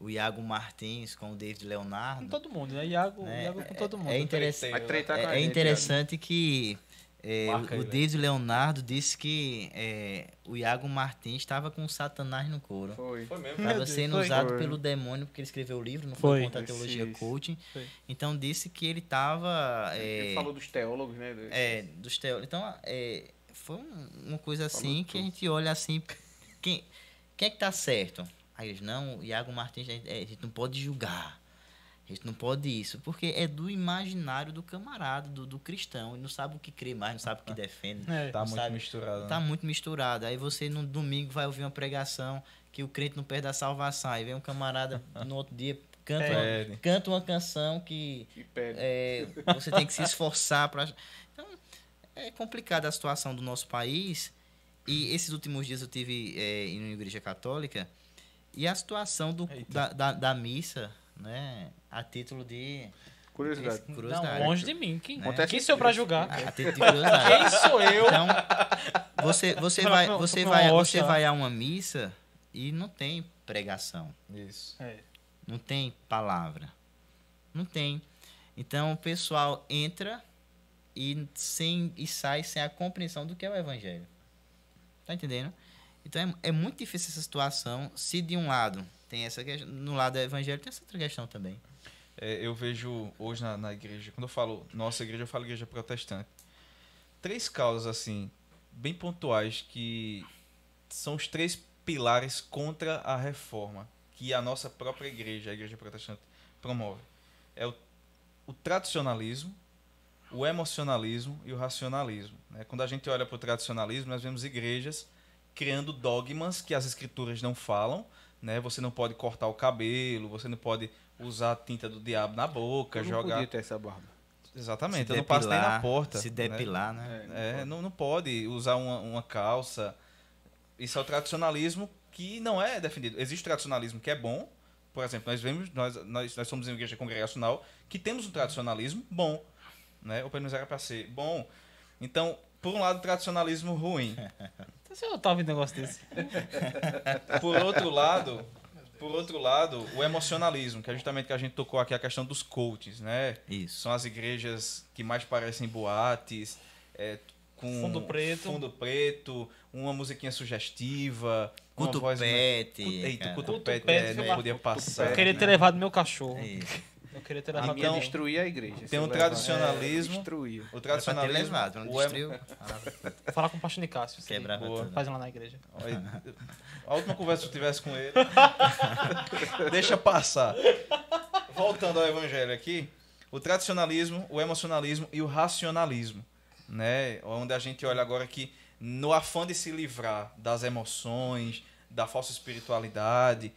Speaker 4: o Iago Martins com o David
Speaker 1: Com
Speaker 4: Leonardo.
Speaker 1: todo mundo, né? Iago,
Speaker 4: né?
Speaker 1: Iago com todo mundo.
Speaker 4: É, interessante,
Speaker 2: com a
Speaker 4: é, é interessante que é, o, o
Speaker 3: ele.
Speaker 4: David Leonardo disse que é, o Iago Martins estava com o Satanás no couro.
Speaker 2: Foi.
Speaker 3: Foi mesmo.
Speaker 4: Estava sendo
Speaker 1: foi.
Speaker 4: usado
Speaker 2: Foi.
Speaker 4: pelo demônio porque ele escreveu o livro, não
Speaker 1: Foi.
Speaker 4: foi contra a teologia
Speaker 2: Isso.
Speaker 4: coaching. Então disse que ele estava
Speaker 2: Ele falou dos teólogos, né?
Speaker 4: é, dos teólogos. Então, é, foi um- uma coisa
Speaker 2: Falou
Speaker 4: assim que a
Speaker 2: tudo.
Speaker 4: gente olha assim. Quem, quem é que tá certo? Aí eles, não, Iago Martins, a gente, é, a gente não pode julgar. A gente não pode isso. Porque é do imaginário do camarada, do, do cristão. Ele não sabe o que crê mais, não sabe o que defende.
Speaker 1: É.
Speaker 3: Tá muito
Speaker 4: sabe.
Speaker 3: misturado. né?
Speaker 4: Tá muito misturado. Aí você no domingo vai ouvir uma pregação que o crente não perde a salvação. Aí vem um camarada no outro dia, canta, uma, canta uma canção que é, você tem que se esforçar para. Então, é complicada a situação do nosso país. E esses últimos dias eu tive é, em uma igreja católica e a situação do, da, da, da missa, né? A título de
Speaker 2: Curiosidade.
Speaker 4: curiosidade.
Speaker 1: Não, longe de mim. Quem,
Speaker 2: Acontece
Speaker 1: quem sou eu pra julgar?
Speaker 4: A título de curiosidade.
Speaker 1: Quem sou eu?
Speaker 4: Então, você, você
Speaker 1: Não,
Speaker 4: vai,
Speaker 1: não,
Speaker 4: você
Speaker 1: não,
Speaker 4: vai,
Speaker 1: não,
Speaker 4: você vai a uma missa e não tem pregação.
Speaker 3: Isso.
Speaker 1: É.
Speaker 4: Não tem palavra. Não tem. Então o pessoal entra e, sem, e sai sem a compreensão do que é o evangelho. Tá entendendo? Então é, é muito difícil essa situação. Se de um lado tem essa questão, no lado do evangelho tem essa outra questão também.
Speaker 3: É, eu vejo hoje na, na igreja, quando eu falo nossa igreja, eu falo igreja protestante. Três causas, assim, bem pontuais, que são os três pilares contra a reforma que a nossa própria igreja, a igreja protestante, promove? É o, o tradicionalismo, o emocionalismo e o racionalismo. Né? Quando a gente olha para o tradicionalismo, nós vemos igrejas criando dogmas que as escrituras não falam. Né? Você não pode cortar o cabelo, você não pode usar a tinta do diabo na boca,
Speaker 2: Eu não
Speaker 3: jogar.
Speaker 2: podia ter essa barba.
Speaker 3: Exatamente,
Speaker 4: Se
Speaker 3: eu não passo nem na
Speaker 4: depilar,
Speaker 3: porta.
Speaker 4: Se
Speaker 3: né?
Speaker 4: depilar, né?
Speaker 3: É, não, não pode usar uma, uma calça. Isso é o tradicionalismo que não é defendido. Existe o tradicionalismo que é bom. Por exemplo, nós vemos, nós, nós, nós somos uma igreja congregacional que temos um tradicionalismo bom. Né? Ou pelo menos era para ser bom. Então, por um lado, tradicionalismo ruim.
Speaker 1: Você não tá ouvindo um negócio desse?
Speaker 3: Por outro lado, por outro lado, o emocionalismo, que é justamente que a gente tocou aqui a questão dos coaches, né?
Speaker 4: Isso.
Speaker 3: São as igrejas que mais parecem boates, é, com
Speaker 1: Fundo preto.
Speaker 3: fundo preto, uma musiquinha sugestiva,
Speaker 4: Culto
Speaker 3: uma voz
Speaker 4: pet.
Speaker 3: Cu- Eita, culto,
Speaker 1: Culto
Speaker 3: pet, é, não podia passar.
Speaker 1: Eu queria
Speaker 2: né?
Speaker 1: ter levado meu cachorro.
Speaker 4: Isso.
Speaker 1: Eu queria ter
Speaker 2: A
Speaker 1: levado
Speaker 2: minha
Speaker 3: Então,
Speaker 2: destruía a igreja.
Speaker 3: tem um tradicionalismo.
Speaker 2: É, destruía.
Speaker 3: O tradicionalismo.
Speaker 4: não
Speaker 3: o em-
Speaker 4: destruiu.
Speaker 1: Vou falar com o pastor Nicásio.
Speaker 3: Boa.
Speaker 4: tudo.
Speaker 1: Faz lá na igreja.
Speaker 3: A última conversa que eu tivesse com ele. Deixa passar. Voltando ao evangelho aqui, o tradicionalismo, o emocionalismo e o racionalismo, né? Onde a gente olha agora que no afã de se livrar das emoções, da falsa espiritualidade,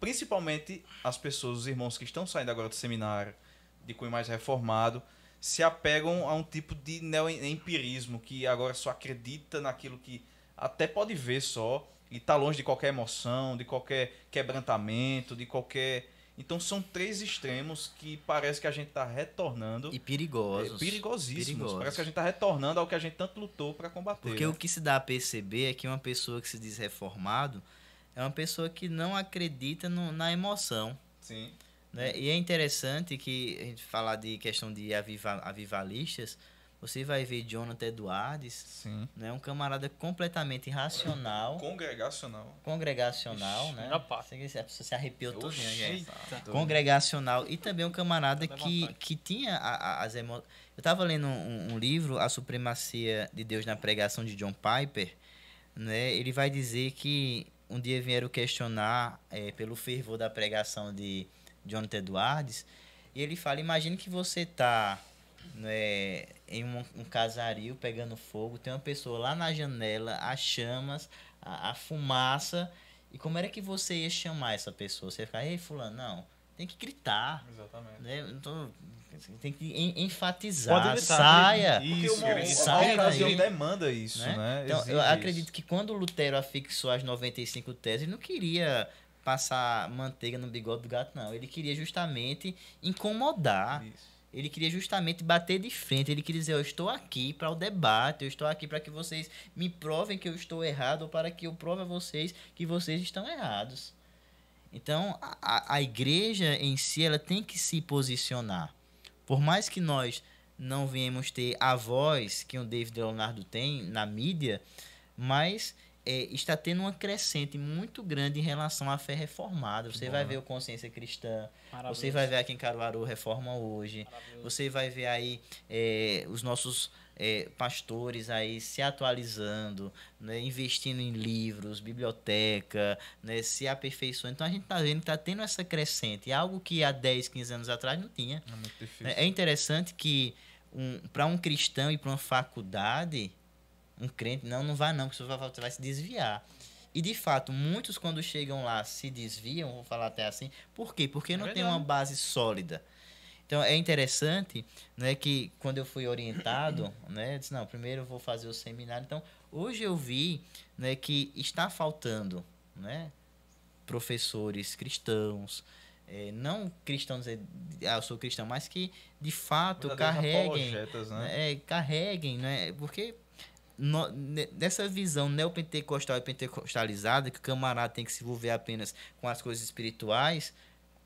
Speaker 3: principalmente as pessoas, os irmãos que estão saindo agora do seminário, de cunho mais reformado, se apegam a um tipo de neo-empirismo que agora só acredita naquilo que até pode ver só e está longe de qualquer emoção, de qualquer quebrantamento, de qualquer. Então são três extremos que parece que a gente está retornando.
Speaker 4: E perigosos.
Speaker 3: é, perigosíssimos.
Speaker 4: Perigosos.
Speaker 3: Parece que a gente está retornando ao que a gente tanto lutou para combater.
Speaker 4: Porque
Speaker 3: né?
Speaker 4: o que se dá a perceber é que uma pessoa que se diz reformado é uma pessoa que não acredita no- na emoção.
Speaker 3: Sim.
Speaker 4: Né? E é interessante que a gente falar de questão de aviva- avivalistas, você vai ver Jonathan Edwards,
Speaker 3: Sim.
Speaker 4: né? um camarada completamente racional,
Speaker 3: Congregacional.
Speaker 4: congregacional,
Speaker 3: Ixi,
Speaker 4: né? Você- A pessoa se arrepiou todo. Congregacional e também um camarada que, que tinha a- a- as emoções. Eu estava lendo um, um livro, A Supremacia de Deus na Pregação de John Piper. Né? Ele vai dizer que um dia vieram questionar eh, pelo fervor da pregação de Jonathan Edwards. E ele fala: Imagine que você está né, em um, um casario pegando fogo, tem uma pessoa lá na janela, as chamas, a, a fumaça. E como era que você ia chamar essa pessoa? Você ia ficar, ei, fulano, não. Tem que gritar.
Speaker 3: Exatamente.
Speaker 4: Né? Então, tem que en- enfatizar.
Speaker 1: Pode
Speaker 4: saia.
Speaker 1: Isso,
Speaker 3: Porque uma,
Speaker 1: isso.
Speaker 3: a
Speaker 4: Saia
Speaker 3: ocasião demanda isso, né?
Speaker 4: né? Então,
Speaker 3: Exige
Speaker 4: eu
Speaker 3: isso.
Speaker 4: acredito que quando Lutero afixou as 95 teses, ele não queria passar manteiga no bigode do gato, não. Ele queria justamente incomodar.
Speaker 3: Isso.
Speaker 4: Ele queria justamente bater de frente. Ele queria dizer: Eu estou aqui para o debate, eu estou aqui para que vocês me provem que eu estou errado ou para que eu prove a vocês que vocês estão errados. Então, a, a- a igreja em si ela tem que se posicionar. Por mais que nós não venhamos ter a voz que o David Leonardo tem na mídia, mas é, está tendo uma crescente muito grande em relação à fé reformada. Você
Speaker 3: Bom,
Speaker 4: vai
Speaker 3: né?
Speaker 4: ver o Consciência Cristã, você vai ver aqui em Caruaru Reforma hoje. Você vai ver aí é, os nossos é, pastores aí se atualizando, né, investindo em livros, biblioteca, né, se aperfeiçoando. Então a gente está vendo que está tendo essa crescente, algo que há 10, 15 anos atrás não tinha.
Speaker 3: É difícil.
Speaker 4: É interessante que um, para um cristão ir para uma faculdade, um crente, não, não vai não, porque você vai, você vai se desviar. E de fato, muitos quando chegam lá se desviam, vou falar até assim. Por quê? Porque não tem
Speaker 1: verdade.
Speaker 4: uma base sólida. Então é interessante, né, que quando eu fui orientado, né, eu disse não, primeiro eu vou fazer o seminário. Então, hoje eu vi, né, que está faltando, né, professores cristãos, eh, não cristãos, eh, ah, eu sou cristão, mas que de fato carreguem,
Speaker 3: né?
Speaker 4: é, carreguem, né? Porque no, ne- nessa visão neopentecostal e pentecostalizada, que o camarada tem que se envolver apenas com as coisas espirituais,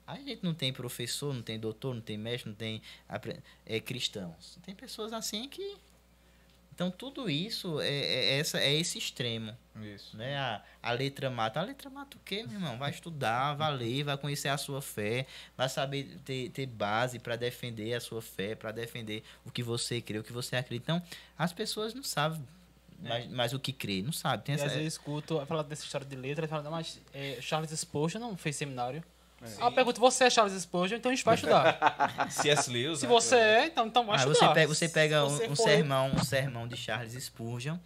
Speaker 4: a gente não tem professor, não tem doutor, não tem mestre, não tem é, cristãos. Tem pessoas assim que. Então tudo isso é, é, essa, é esse extremo.
Speaker 3: Isso.
Speaker 4: Né? A, a letra mata. A letra mata o quê, meu irmão? Vai estudar, vai ler, vai conhecer a sua fé, vai saber ter, ter base para defender a sua fé, para defender o que você crê, o que você acredita. Então, as pessoas não sabem mais, mais o que crê, não sabem. Tem
Speaker 1: E às
Speaker 4: essa,
Speaker 1: vezes eu escuto, falar dessa história de letra, e fala, não, mas é, Charles Spurgeon não fez seminário. A pergunta, você é Charles Spurgeon, então a gente vai estudar.
Speaker 3: C.S. Lewis.
Speaker 1: Se
Speaker 3: né?
Speaker 1: você é, então, então vai
Speaker 4: Ah,
Speaker 1: estudar.
Speaker 4: você pega, você pega
Speaker 1: Se
Speaker 4: um, um sermão, um sermão de Charles Spurgeon,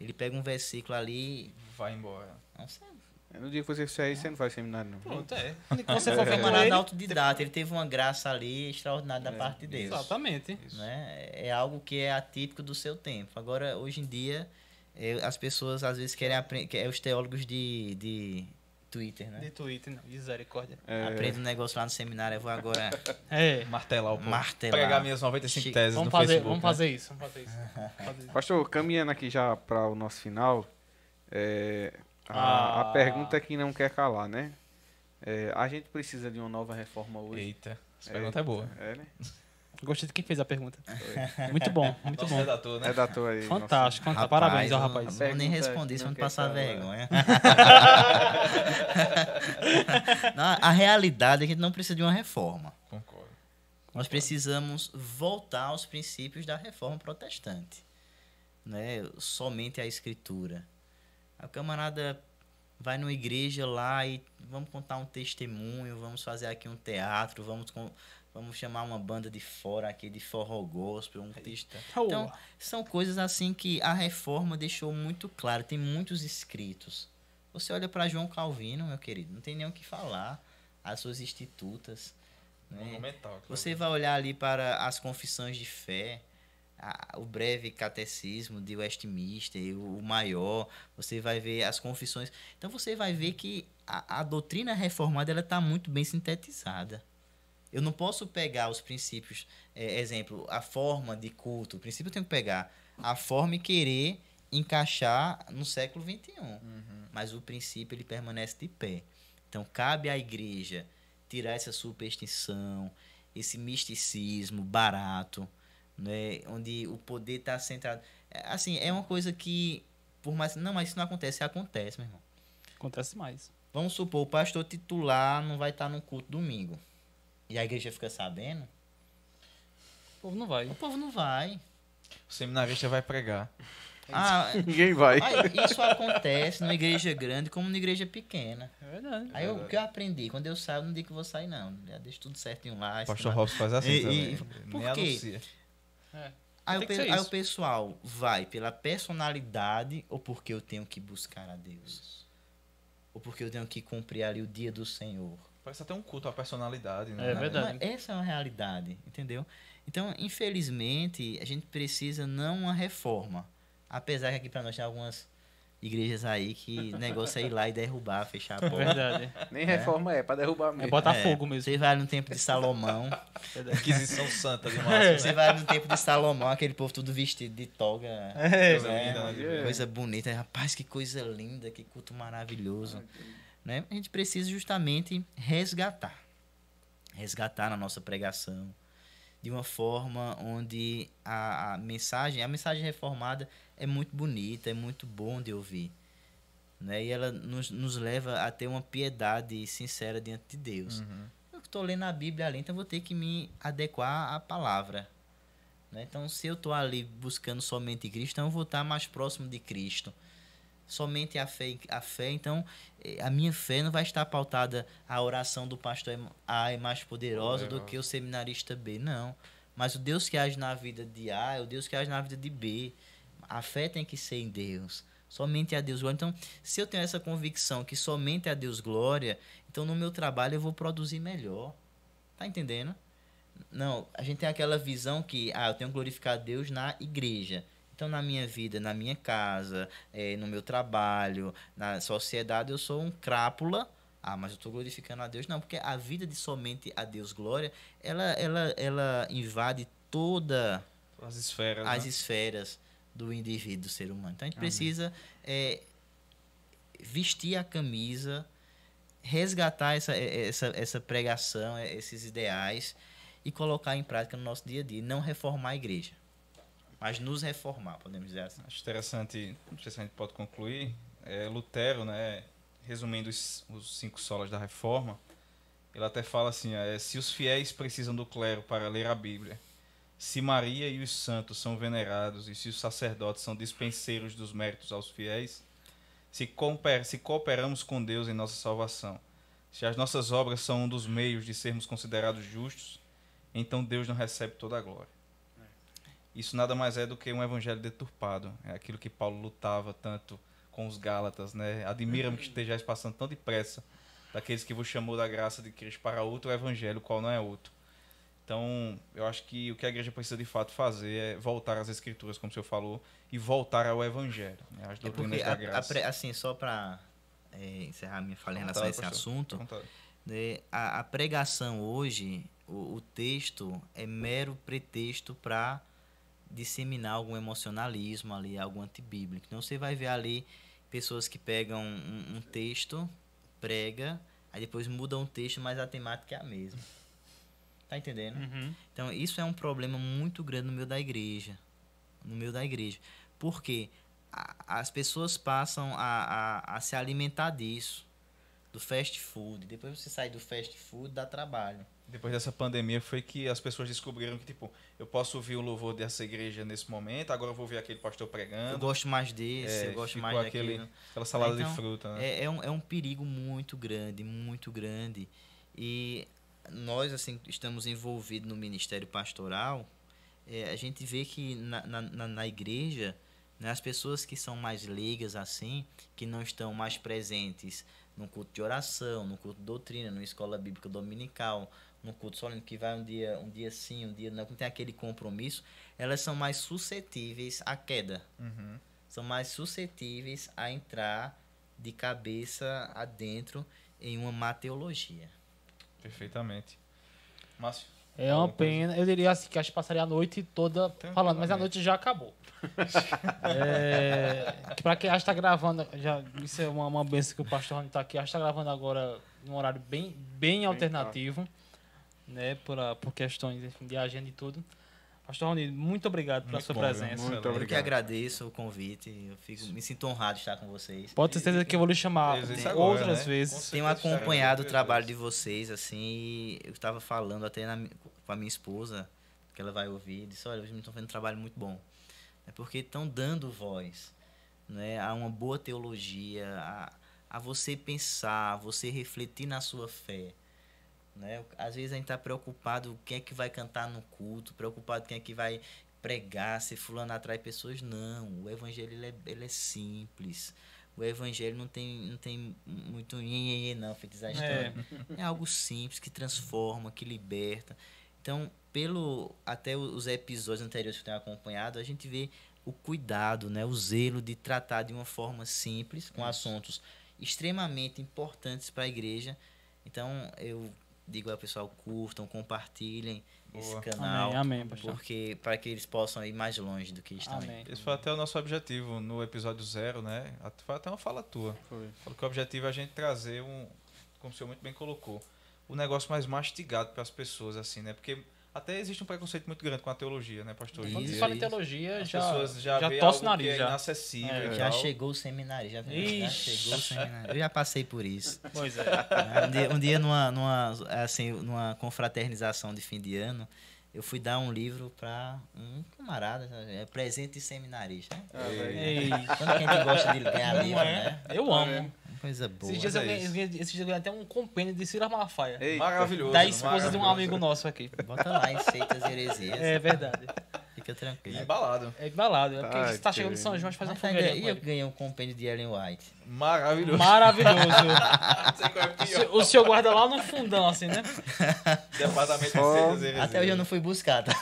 Speaker 4: ele pega um versículo ali,
Speaker 3: Vai embora.
Speaker 4: não sei,
Speaker 2: No dia que você sair, você não faz seminário, não.
Speaker 1: Pronto, é. Quando você
Speaker 4: um
Speaker 1: for
Speaker 4: camarada
Speaker 1: ele...
Speaker 4: autodidata, ele teve uma graça ali extraordinária da parte de Deus.
Speaker 1: Exatamente.
Speaker 4: né? É algo que é atípico do seu tempo. Agora, hoje em dia, é, as pessoas às vezes querem aprender, é os teólogos de, de Twitter, né?
Speaker 1: De Twitter, não. Misericórdia.
Speaker 2: É,
Speaker 4: Aprende um negócio lá no seminário, eu vou agora
Speaker 1: É.
Speaker 3: Martelar o povo.
Speaker 4: Martelar.
Speaker 3: Pregar minhas 95
Speaker 4: Chique.
Speaker 3: teses
Speaker 1: Vamos
Speaker 3: no
Speaker 1: fazer,
Speaker 3: Facebook.
Speaker 1: vamos
Speaker 3: né?
Speaker 1: fazer isso. Vamos fazer isso. Vamos fazer isso.
Speaker 2: Pastor, caminhando aqui já para o nosso final, é, a,
Speaker 1: Ah.
Speaker 2: a pergunta que não quer calar, né? É, a gente precisa de uma nova reforma hoje.
Speaker 3: Eita, essa pergunta é boa.
Speaker 2: É, né?
Speaker 1: Gostei de quem fez a pergunta. Muito bom, muito
Speaker 3: Nosso
Speaker 1: bom.
Speaker 3: redator, né?
Speaker 2: Redator aí.
Speaker 1: Fantástico, Parabéns ao rapaz.
Speaker 4: Não vou nem
Speaker 2: que
Speaker 4: se
Speaker 2: não
Speaker 4: passar
Speaker 2: calar.
Speaker 4: vergonha. Não, a realidade é que a gente não precisa de uma reforma.
Speaker 3: Concordo.
Speaker 4: Nós precisamos voltar aos princípios da reforma protestante. Né? Somente a escritura. A camarada vai numa igreja lá e vamos contar um testemunho, vamos fazer aqui um teatro, vamos, com- vamos chamar uma banda de fora aqui de forró gospel, um. Então, são coisas assim que a reforma deixou muito claro, tem muitos escritos. Você olha para João Calvino, meu querido, não tem nem o que falar. As suas institutas. Né?
Speaker 3: Monumental.
Speaker 4: Você vai olhar ali para as confissões de fé, a- o breve catecismo de Westminster, o, o maior, você vai ver as confissões. Então você vai ver que a, a doutrina reformada ela está muito bem sintetizada. Eu não posso pegar os princípios, é, exemplo, a forma de culto. O princípio eu tenho que pegar a forma e querer encaixar no século XXI. Mas o princípio ele permanece de pé. Então cabe à igreja tirar essa superstição, esse misticismo barato, né, onde o poder está centrado. É, Assim, é uma coisa que, por mais. Não, mas isso não acontece, acontece, meu irmão.
Speaker 1: Acontece mais.
Speaker 4: Vamos supor, o pastor titular não vai estar no culto domingo. E a igreja fica sabendo,
Speaker 1: O povo não vai.
Speaker 4: o povo não vai.
Speaker 3: O seminarista vai pregar.
Speaker 4: Ah,
Speaker 2: Ninguém vai.
Speaker 4: ah, isso acontece numa igreja grande como numa igreja pequena.
Speaker 1: É verdade.
Speaker 4: Aí eu- o que eu aprendi? Quando eu saio, eu não digo que vou sair, não. Já deixo tudo certinho lá.
Speaker 3: O pastor Robson faz assim
Speaker 4: E-
Speaker 3: também.
Speaker 4: e- por
Speaker 3: Nem
Speaker 4: quê?
Speaker 3: anuncia.
Speaker 1: É.
Speaker 4: Aí,
Speaker 1: Tem
Speaker 4: o,
Speaker 1: que
Speaker 4: pe-
Speaker 1: ser
Speaker 4: aí o pessoal vai pela personalidade ou porque eu tenho que buscar a Deus? Ou porque eu tenho que cumprir ali o dia do Senhor?
Speaker 3: Parece até um culto à personalidade, né?
Speaker 1: É verdade.
Speaker 4: Mas essa é uma realidade, entendeu? Então, infelizmente, a gente precisa não uma reforma. Apesar que aqui pra nós tem algumas igrejas aí que o negócio é ir lá e derrubar, fechar a
Speaker 1: É
Speaker 4: porta.
Speaker 1: verdade.
Speaker 2: Nem reforma é, para derrubar
Speaker 1: É
Speaker 2: mesmo.
Speaker 1: botar
Speaker 4: É,
Speaker 1: fogo mesmo.
Speaker 4: Você vai no tempo de Salomão,
Speaker 3: Inquisição Santa de
Speaker 1: É.
Speaker 3: Márcio.
Speaker 4: você vai no tempo de Salomão, aquele povo tudo vestido de toga.
Speaker 3: Coisa
Speaker 4: né?
Speaker 3: linda, né?
Speaker 2: É.
Speaker 4: Coisa bonita. Rapaz, que coisa linda, que culto maravilhoso. Né? A gente precisa justamente resgatar. Resgatar na nossa pregação. De uma forma onde a, a mensagem, a mensagem reformada é muito bonita, é muito bom de ouvir. Né? E ela nos, nos leva a ter uma piedade sincera diante de Deus. Eu estou lendo a Bíblia ali, então vou ter que me adequar à palavra. né? Então, se eu estou ali buscando somente Cristo, então eu vou estar mais próximo de Cristo. Somente a fé, a fé, então eh, a minha fé não vai estar pautada a oração do pastor A é mais poderosa do que o seminarista B, não. Mas o Deus que age na vida de A é o Deus que age na vida de B. A fé tem que ser em Deus. Somente a Deus glória. Então, se eu tenho essa convicção que somente a Deus glória, então no meu trabalho eu vou produzir melhor. Tá entendendo? Não, a gente tem aquela visão que ah, eu tenho que glorificar a Deus na igreja. Então, na minha vida, na minha casa, eh, no meu trabalho, na sociedade, eu sou um crápula. Ah, mas eu estou glorificando a Deus. Não, porque a vida de somente a Deus glória, ela, ela, ela invade toda
Speaker 3: As esferas.
Speaker 4: as
Speaker 3: né?
Speaker 4: esferas do indivíduo, do ser humano. Então a gente precisa é, vestir a camisa, resgatar essa, essa, essa pregação, eh, esses ideais e colocar em prática no nosso dia a dia. Não reformar a igreja, mas nos reformar, podemos dizer assim.
Speaker 3: Acho interessante, não sei se a gente pode concluir, é, Lutero, né, resumindo os, os cinco solas da reforma, ele até fala assim, é, se os fiéis precisam do clero para ler a Bíblia, se Maria e os santos são venerados e se os sacerdotes são dispenseiros dos méritos aos fiéis, se, cooper- se cooperamos com Deus em nossa salvação, Se as nossas obras são um dos meios de sermos considerados justos, então Deus não recebe toda a glória. Isso nada mais é do que um evangelho deturpado. É aquilo que Paulo lutava tanto com os Gálatas, né? Admira-me que estejais passando tão depressa daqueles que vos chamou da graça de Cristo para outro evangelho, qual não é outro. Então, eu acho que o que a igreja precisa de fato fazer é voltar às escrituras, como o senhor falou, e voltar ao evangelho, né? as
Speaker 4: É
Speaker 3: doutrinas
Speaker 4: porque,
Speaker 3: da
Speaker 4: a- a
Speaker 3: graça.
Speaker 4: pre- assim, só para encerrar minha fala em relação a esse assunto, né, a, a pregação hoje, o, o texto é mero pretexto para disseminar algum emocionalismo ali, algo antibíblico. Então você vai ver ali pessoas que pegam um, um texto, prega, aí depois mudam o texto, mas a temática é a mesma. Tá entendendo?
Speaker 1: Uhum.
Speaker 4: Então, isso é um problema muito grande no meio da igreja. No meio da igreja. Porque a- as pessoas passam a, a, a se alimentar disso. Do fast food. Depois você sai do fast food, dá trabalho.
Speaker 3: Depois dessa pandemia foi que as pessoas descobriram que, tipo, eu posso ouvir o louvor dessa igreja nesse momento, agora eu vou ver aquele pastor
Speaker 4: Eu
Speaker 3: pregando.
Speaker 4: gosto mais desse,
Speaker 3: É,
Speaker 4: eu gosto mais
Speaker 3: aquele-
Speaker 4: daquele.
Speaker 3: Aquela salada
Speaker 4: Então,
Speaker 3: de fruta, né?
Speaker 4: É, é, um, é um perigo muito grande, muito grande. E nós, assim, estamos envolvidos no ministério pastoral, é, a gente vê que na, na, na- na igreja, né, as pessoas que são mais leigas, assim, que não estão mais presentes no culto de oração, no culto de doutrina, numa escola bíblica dominical, no culto solene que vai um dia, um dia sim, um dia não, que não tem aquele compromisso, elas são mais suscetíveis à queda
Speaker 3: Uhum.
Speaker 4: são mais suscetíveis a entrar de cabeça adentro em uma má teologia.
Speaker 3: Perfeitamente. Márcio?
Speaker 1: É uma
Speaker 3: Alguma coisa?
Speaker 1: pena. Eu diria assim que a gente passaria a noite toda falando, mas a noite já acabou. é, que pra quem acha que tá gravando, já, isso é uma, uma benção que o pastor Rony tá aqui, acho que tá gravando agora num horário bem, bem alternativo, né? Por, a- por questões enfim, de agenda e tudo. Pastor Rony, muito obrigado pela
Speaker 3: Muito
Speaker 1: sua
Speaker 3: bom,
Speaker 1: presença.
Speaker 2: Muito
Speaker 4: Eu que
Speaker 2: obrigado.
Speaker 4: agradeço o convite, eu fico, me sinto honrado de estar com vocês.
Speaker 1: Pode ter certeza que eu vou lhe chamar
Speaker 3: agora,
Speaker 1: outras
Speaker 3: né?
Speaker 1: vezes.
Speaker 4: Tenho acompanhado o trabalho de vocês, assim, eu estava falando até na com a minha esposa, que ela vai ouvir, disse, olha, vocês estão fazendo um trabalho muito bom. É porque estão dando voz né, a uma boa teologia, a, a você pensar, a você refletir na sua fé. Né? Às vezes a gente está preocupado quem é que vai cantar no culto, preocupado quem é que vai pregar, se fulano atrai pessoas. Não, o evangelho ele é, ele é simples. O evangelho não tem, não tem muito nhenhenhê não, feito a história. É algo simples, que transforma, que liberta. Então, pelo até os episódios anteriores que eu tenho acompanhado, a gente vê o cuidado, né, o zelo de tratar de uma forma simples, com assuntos extremamente importantes para a igreja. Então, eu digo ao pessoal, curtam, compartilhem esse
Speaker 3: Boa.
Speaker 4: canal,
Speaker 1: Amém, amém,
Speaker 4: porque para que eles possam ir mais longe do que estão.
Speaker 1: Amém.
Speaker 3: Esse foi até o nosso objetivo no episódio zero, né? Foi até uma fala tua.
Speaker 2: Foi.
Speaker 3: Falou que o objetivo é a gente trazer um, como o senhor muito bem colocou, o negócio mais mastigado para as pessoas, assim, né? Porque até existe um preconceito muito grande com a teologia, né, pastor?
Speaker 1: Quando se fala em teologia,
Speaker 3: as
Speaker 1: já,
Speaker 3: pessoas já,
Speaker 1: já
Speaker 3: vê
Speaker 1: tosse
Speaker 3: algo
Speaker 1: o nariz,
Speaker 3: que é
Speaker 1: já.
Speaker 3: inacessível
Speaker 1: É.
Speaker 4: Já chegou o seminário, já, já chegou o seminário. Eu já passei por isso.
Speaker 1: Pois é.
Speaker 4: Um dia, um dia numa, numa, assim, numa confraternização de fim de ano, eu fui dar um livro para um camarada, é presente de seminarista. né?
Speaker 2: Ah.
Speaker 1: Ei,
Speaker 4: Quando a gente gosta de ganhar livro,
Speaker 1: é?
Speaker 4: né?
Speaker 1: Eu amo.
Speaker 4: Coisa boa.
Speaker 1: Esses dias,
Speaker 3: é
Speaker 1: eu ganhei, esses dias eu ganhei até um compêndio de Silas Malafaia.
Speaker 3: Maravilhoso.
Speaker 1: Da esposa de um amigo nosso aqui.
Speaker 4: Bota lá em seitas e heresias.
Speaker 1: É verdade.
Speaker 4: Fica tranquilo.
Speaker 3: Embalado.
Speaker 1: É embalado. É porque
Speaker 2: Ai,
Speaker 1: você tá chegando
Speaker 2: que
Speaker 1: de São João, a gente faz uma fogueirinha
Speaker 4: E eu ganhei um compêndio de Ellen White.
Speaker 3: Maravilhoso.
Speaker 1: Maravilhoso.
Speaker 3: Não sei qual é
Speaker 1: O
Speaker 3: pior.
Speaker 1: senhor- o senhor guarda lá no fundão, assim, né?
Speaker 3: Departamento de
Speaker 2: Só-
Speaker 3: Ciências e
Speaker 4: Até hoje eu não fui buscar, tá?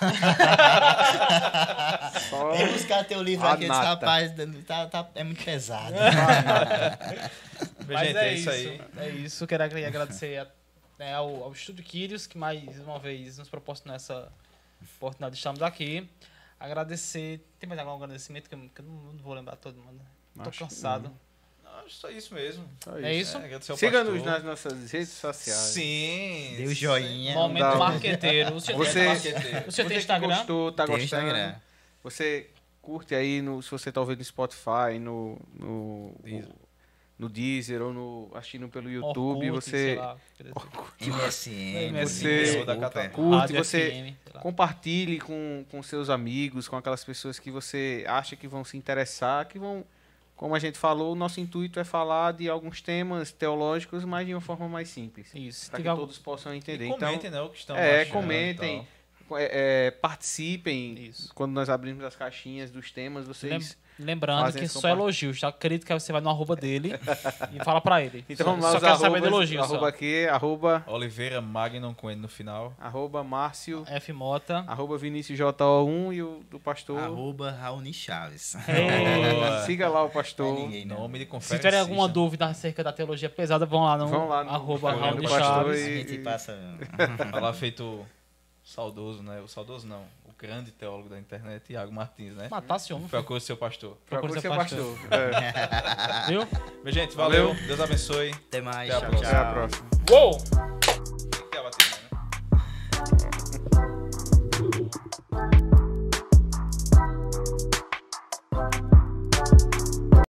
Speaker 2: Só
Speaker 4: Vem buscar teu livro
Speaker 2: A
Speaker 4: aqui,
Speaker 2: nata.
Speaker 4: rapaz, tá, tá, é muito pesado.
Speaker 3: Mas, gente, é, isso aí.
Speaker 1: É isso. Quero agradecer a- né, ao, ao Estúdio Quírios, que mais uma vez nos proporcionou essa oportunidade de estarmos aqui. Agradecer. Tem mais algum agradecimento que eu, que eu não, não vou lembrar todo mundo. Tô
Speaker 2: Acho que
Speaker 1: cansado.
Speaker 3: Não, só isso mesmo.
Speaker 2: Só
Speaker 1: É isso?
Speaker 3: ao
Speaker 2: Siga-nos nas nossas redes sociais.
Speaker 3: Sim.
Speaker 4: Deu joinha.
Speaker 1: Momento
Speaker 2: dá.
Speaker 1: marqueteiro. O
Speaker 2: Você-
Speaker 1: tem,
Speaker 3: Marqueteiro.
Speaker 1: o senhor tem Instagram?
Speaker 2: gostou, tá
Speaker 4: Tem
Speaker 2: gostando.
Speaker 4: Instagram.
Speaker 2: Você curte aí, no, se você tá ouvindo no Spotify, no, no. No Deezer ou no, assistindo pelo YouTube,
Speaker 1: Orkut,
Speaker 2: você
Speaker 1: lá.
Speaker 4: MSN.
Speaker 2: Você- curte, você
Speaker 1: FM,
Speaker 2: compartilhe com, com seus amigos, com aquelas pessoas que você acha que vão se interessar, que vão como a gente falou, o nosso intuito é falar de alguns temas teológicos, mas de uma forma mais simples.
Speaker 1: Isso.
Speaker 2: Para que
Speaker 1: Tiver-
Speaker 2: todos possam entender.
Speaker 3: E
Speaker 2: Então,
Speaker 3: comentem, né, o que estão
Speaker 2: é,
Speaker 3: achando
Speaker 2: comentem. é, é, participem.
Speaker 1: Isso.
Speaker 2: Quando nós abrimos as caixinhas dos temas, vocês.
Speaker 1: Lembrando
Speaker 2: Fazem
Speaker 1: que só elogios. Já acredito que você vai no arroba dele e fala pra ele.
Speaker 2: Então
Speaker 1: só,
Speaker 2: vamos lá,
Speaker 1: só quero saber
Speaker 2: arrobas,
Speaker 1: do elogio.
Speaker 2: arroba
Speaker 1: só.
Speaker 2: aqui, arroba,
Speaker 3: Oliveira Magnum com N no final.
Speaker 2: arroba Márcio,
Speaker 1: F Mota.
Speaker 2: arroba Vinícius JO1 e o do pastor.
Speaker 4: Arroba Raoni Chaves.
Speaker 2: Siga lá o
Speaker 4: Não é
Speaker 2: pastor.
Speaker 4: ninguém, não.
Speaker 3: Nome de
Speaker 1: Se
Speaker 3: conferência.
Speaker 1: tiverem alguma dúvida acerca da teologia pesada, vão lá no,
Speaker 2: Vão lá no
Speaker 1: arroba de
Speaker 2: pastor
Speaker 1: Chaves.
Speaker 4: A
Speaker 2: e-
Speaker 4: gente passa.
Speaker 3: Falar feito saudoso, né? O saudoso não grande teólogo da internet, Iago Martins, né?
Speaker 1: Matasse o homem.
Speaker 3: Procure seu pastor.
Speaker 2: Procure seu
Speaker 1: pastor.
Speaker 2: pastor. É.
Speaker 1: Viu?
Speaker 3: Minha gente, valeu.
Speaker 2: valeu.
Speaker 3: Deus abençoe.
Speaker 4: Até mais.
Speaker 3: Até a
Speaker 4: tchau,
Speaker 3: próxima.
Speaker 2: Até a próxima.
Speaker 1: Uou!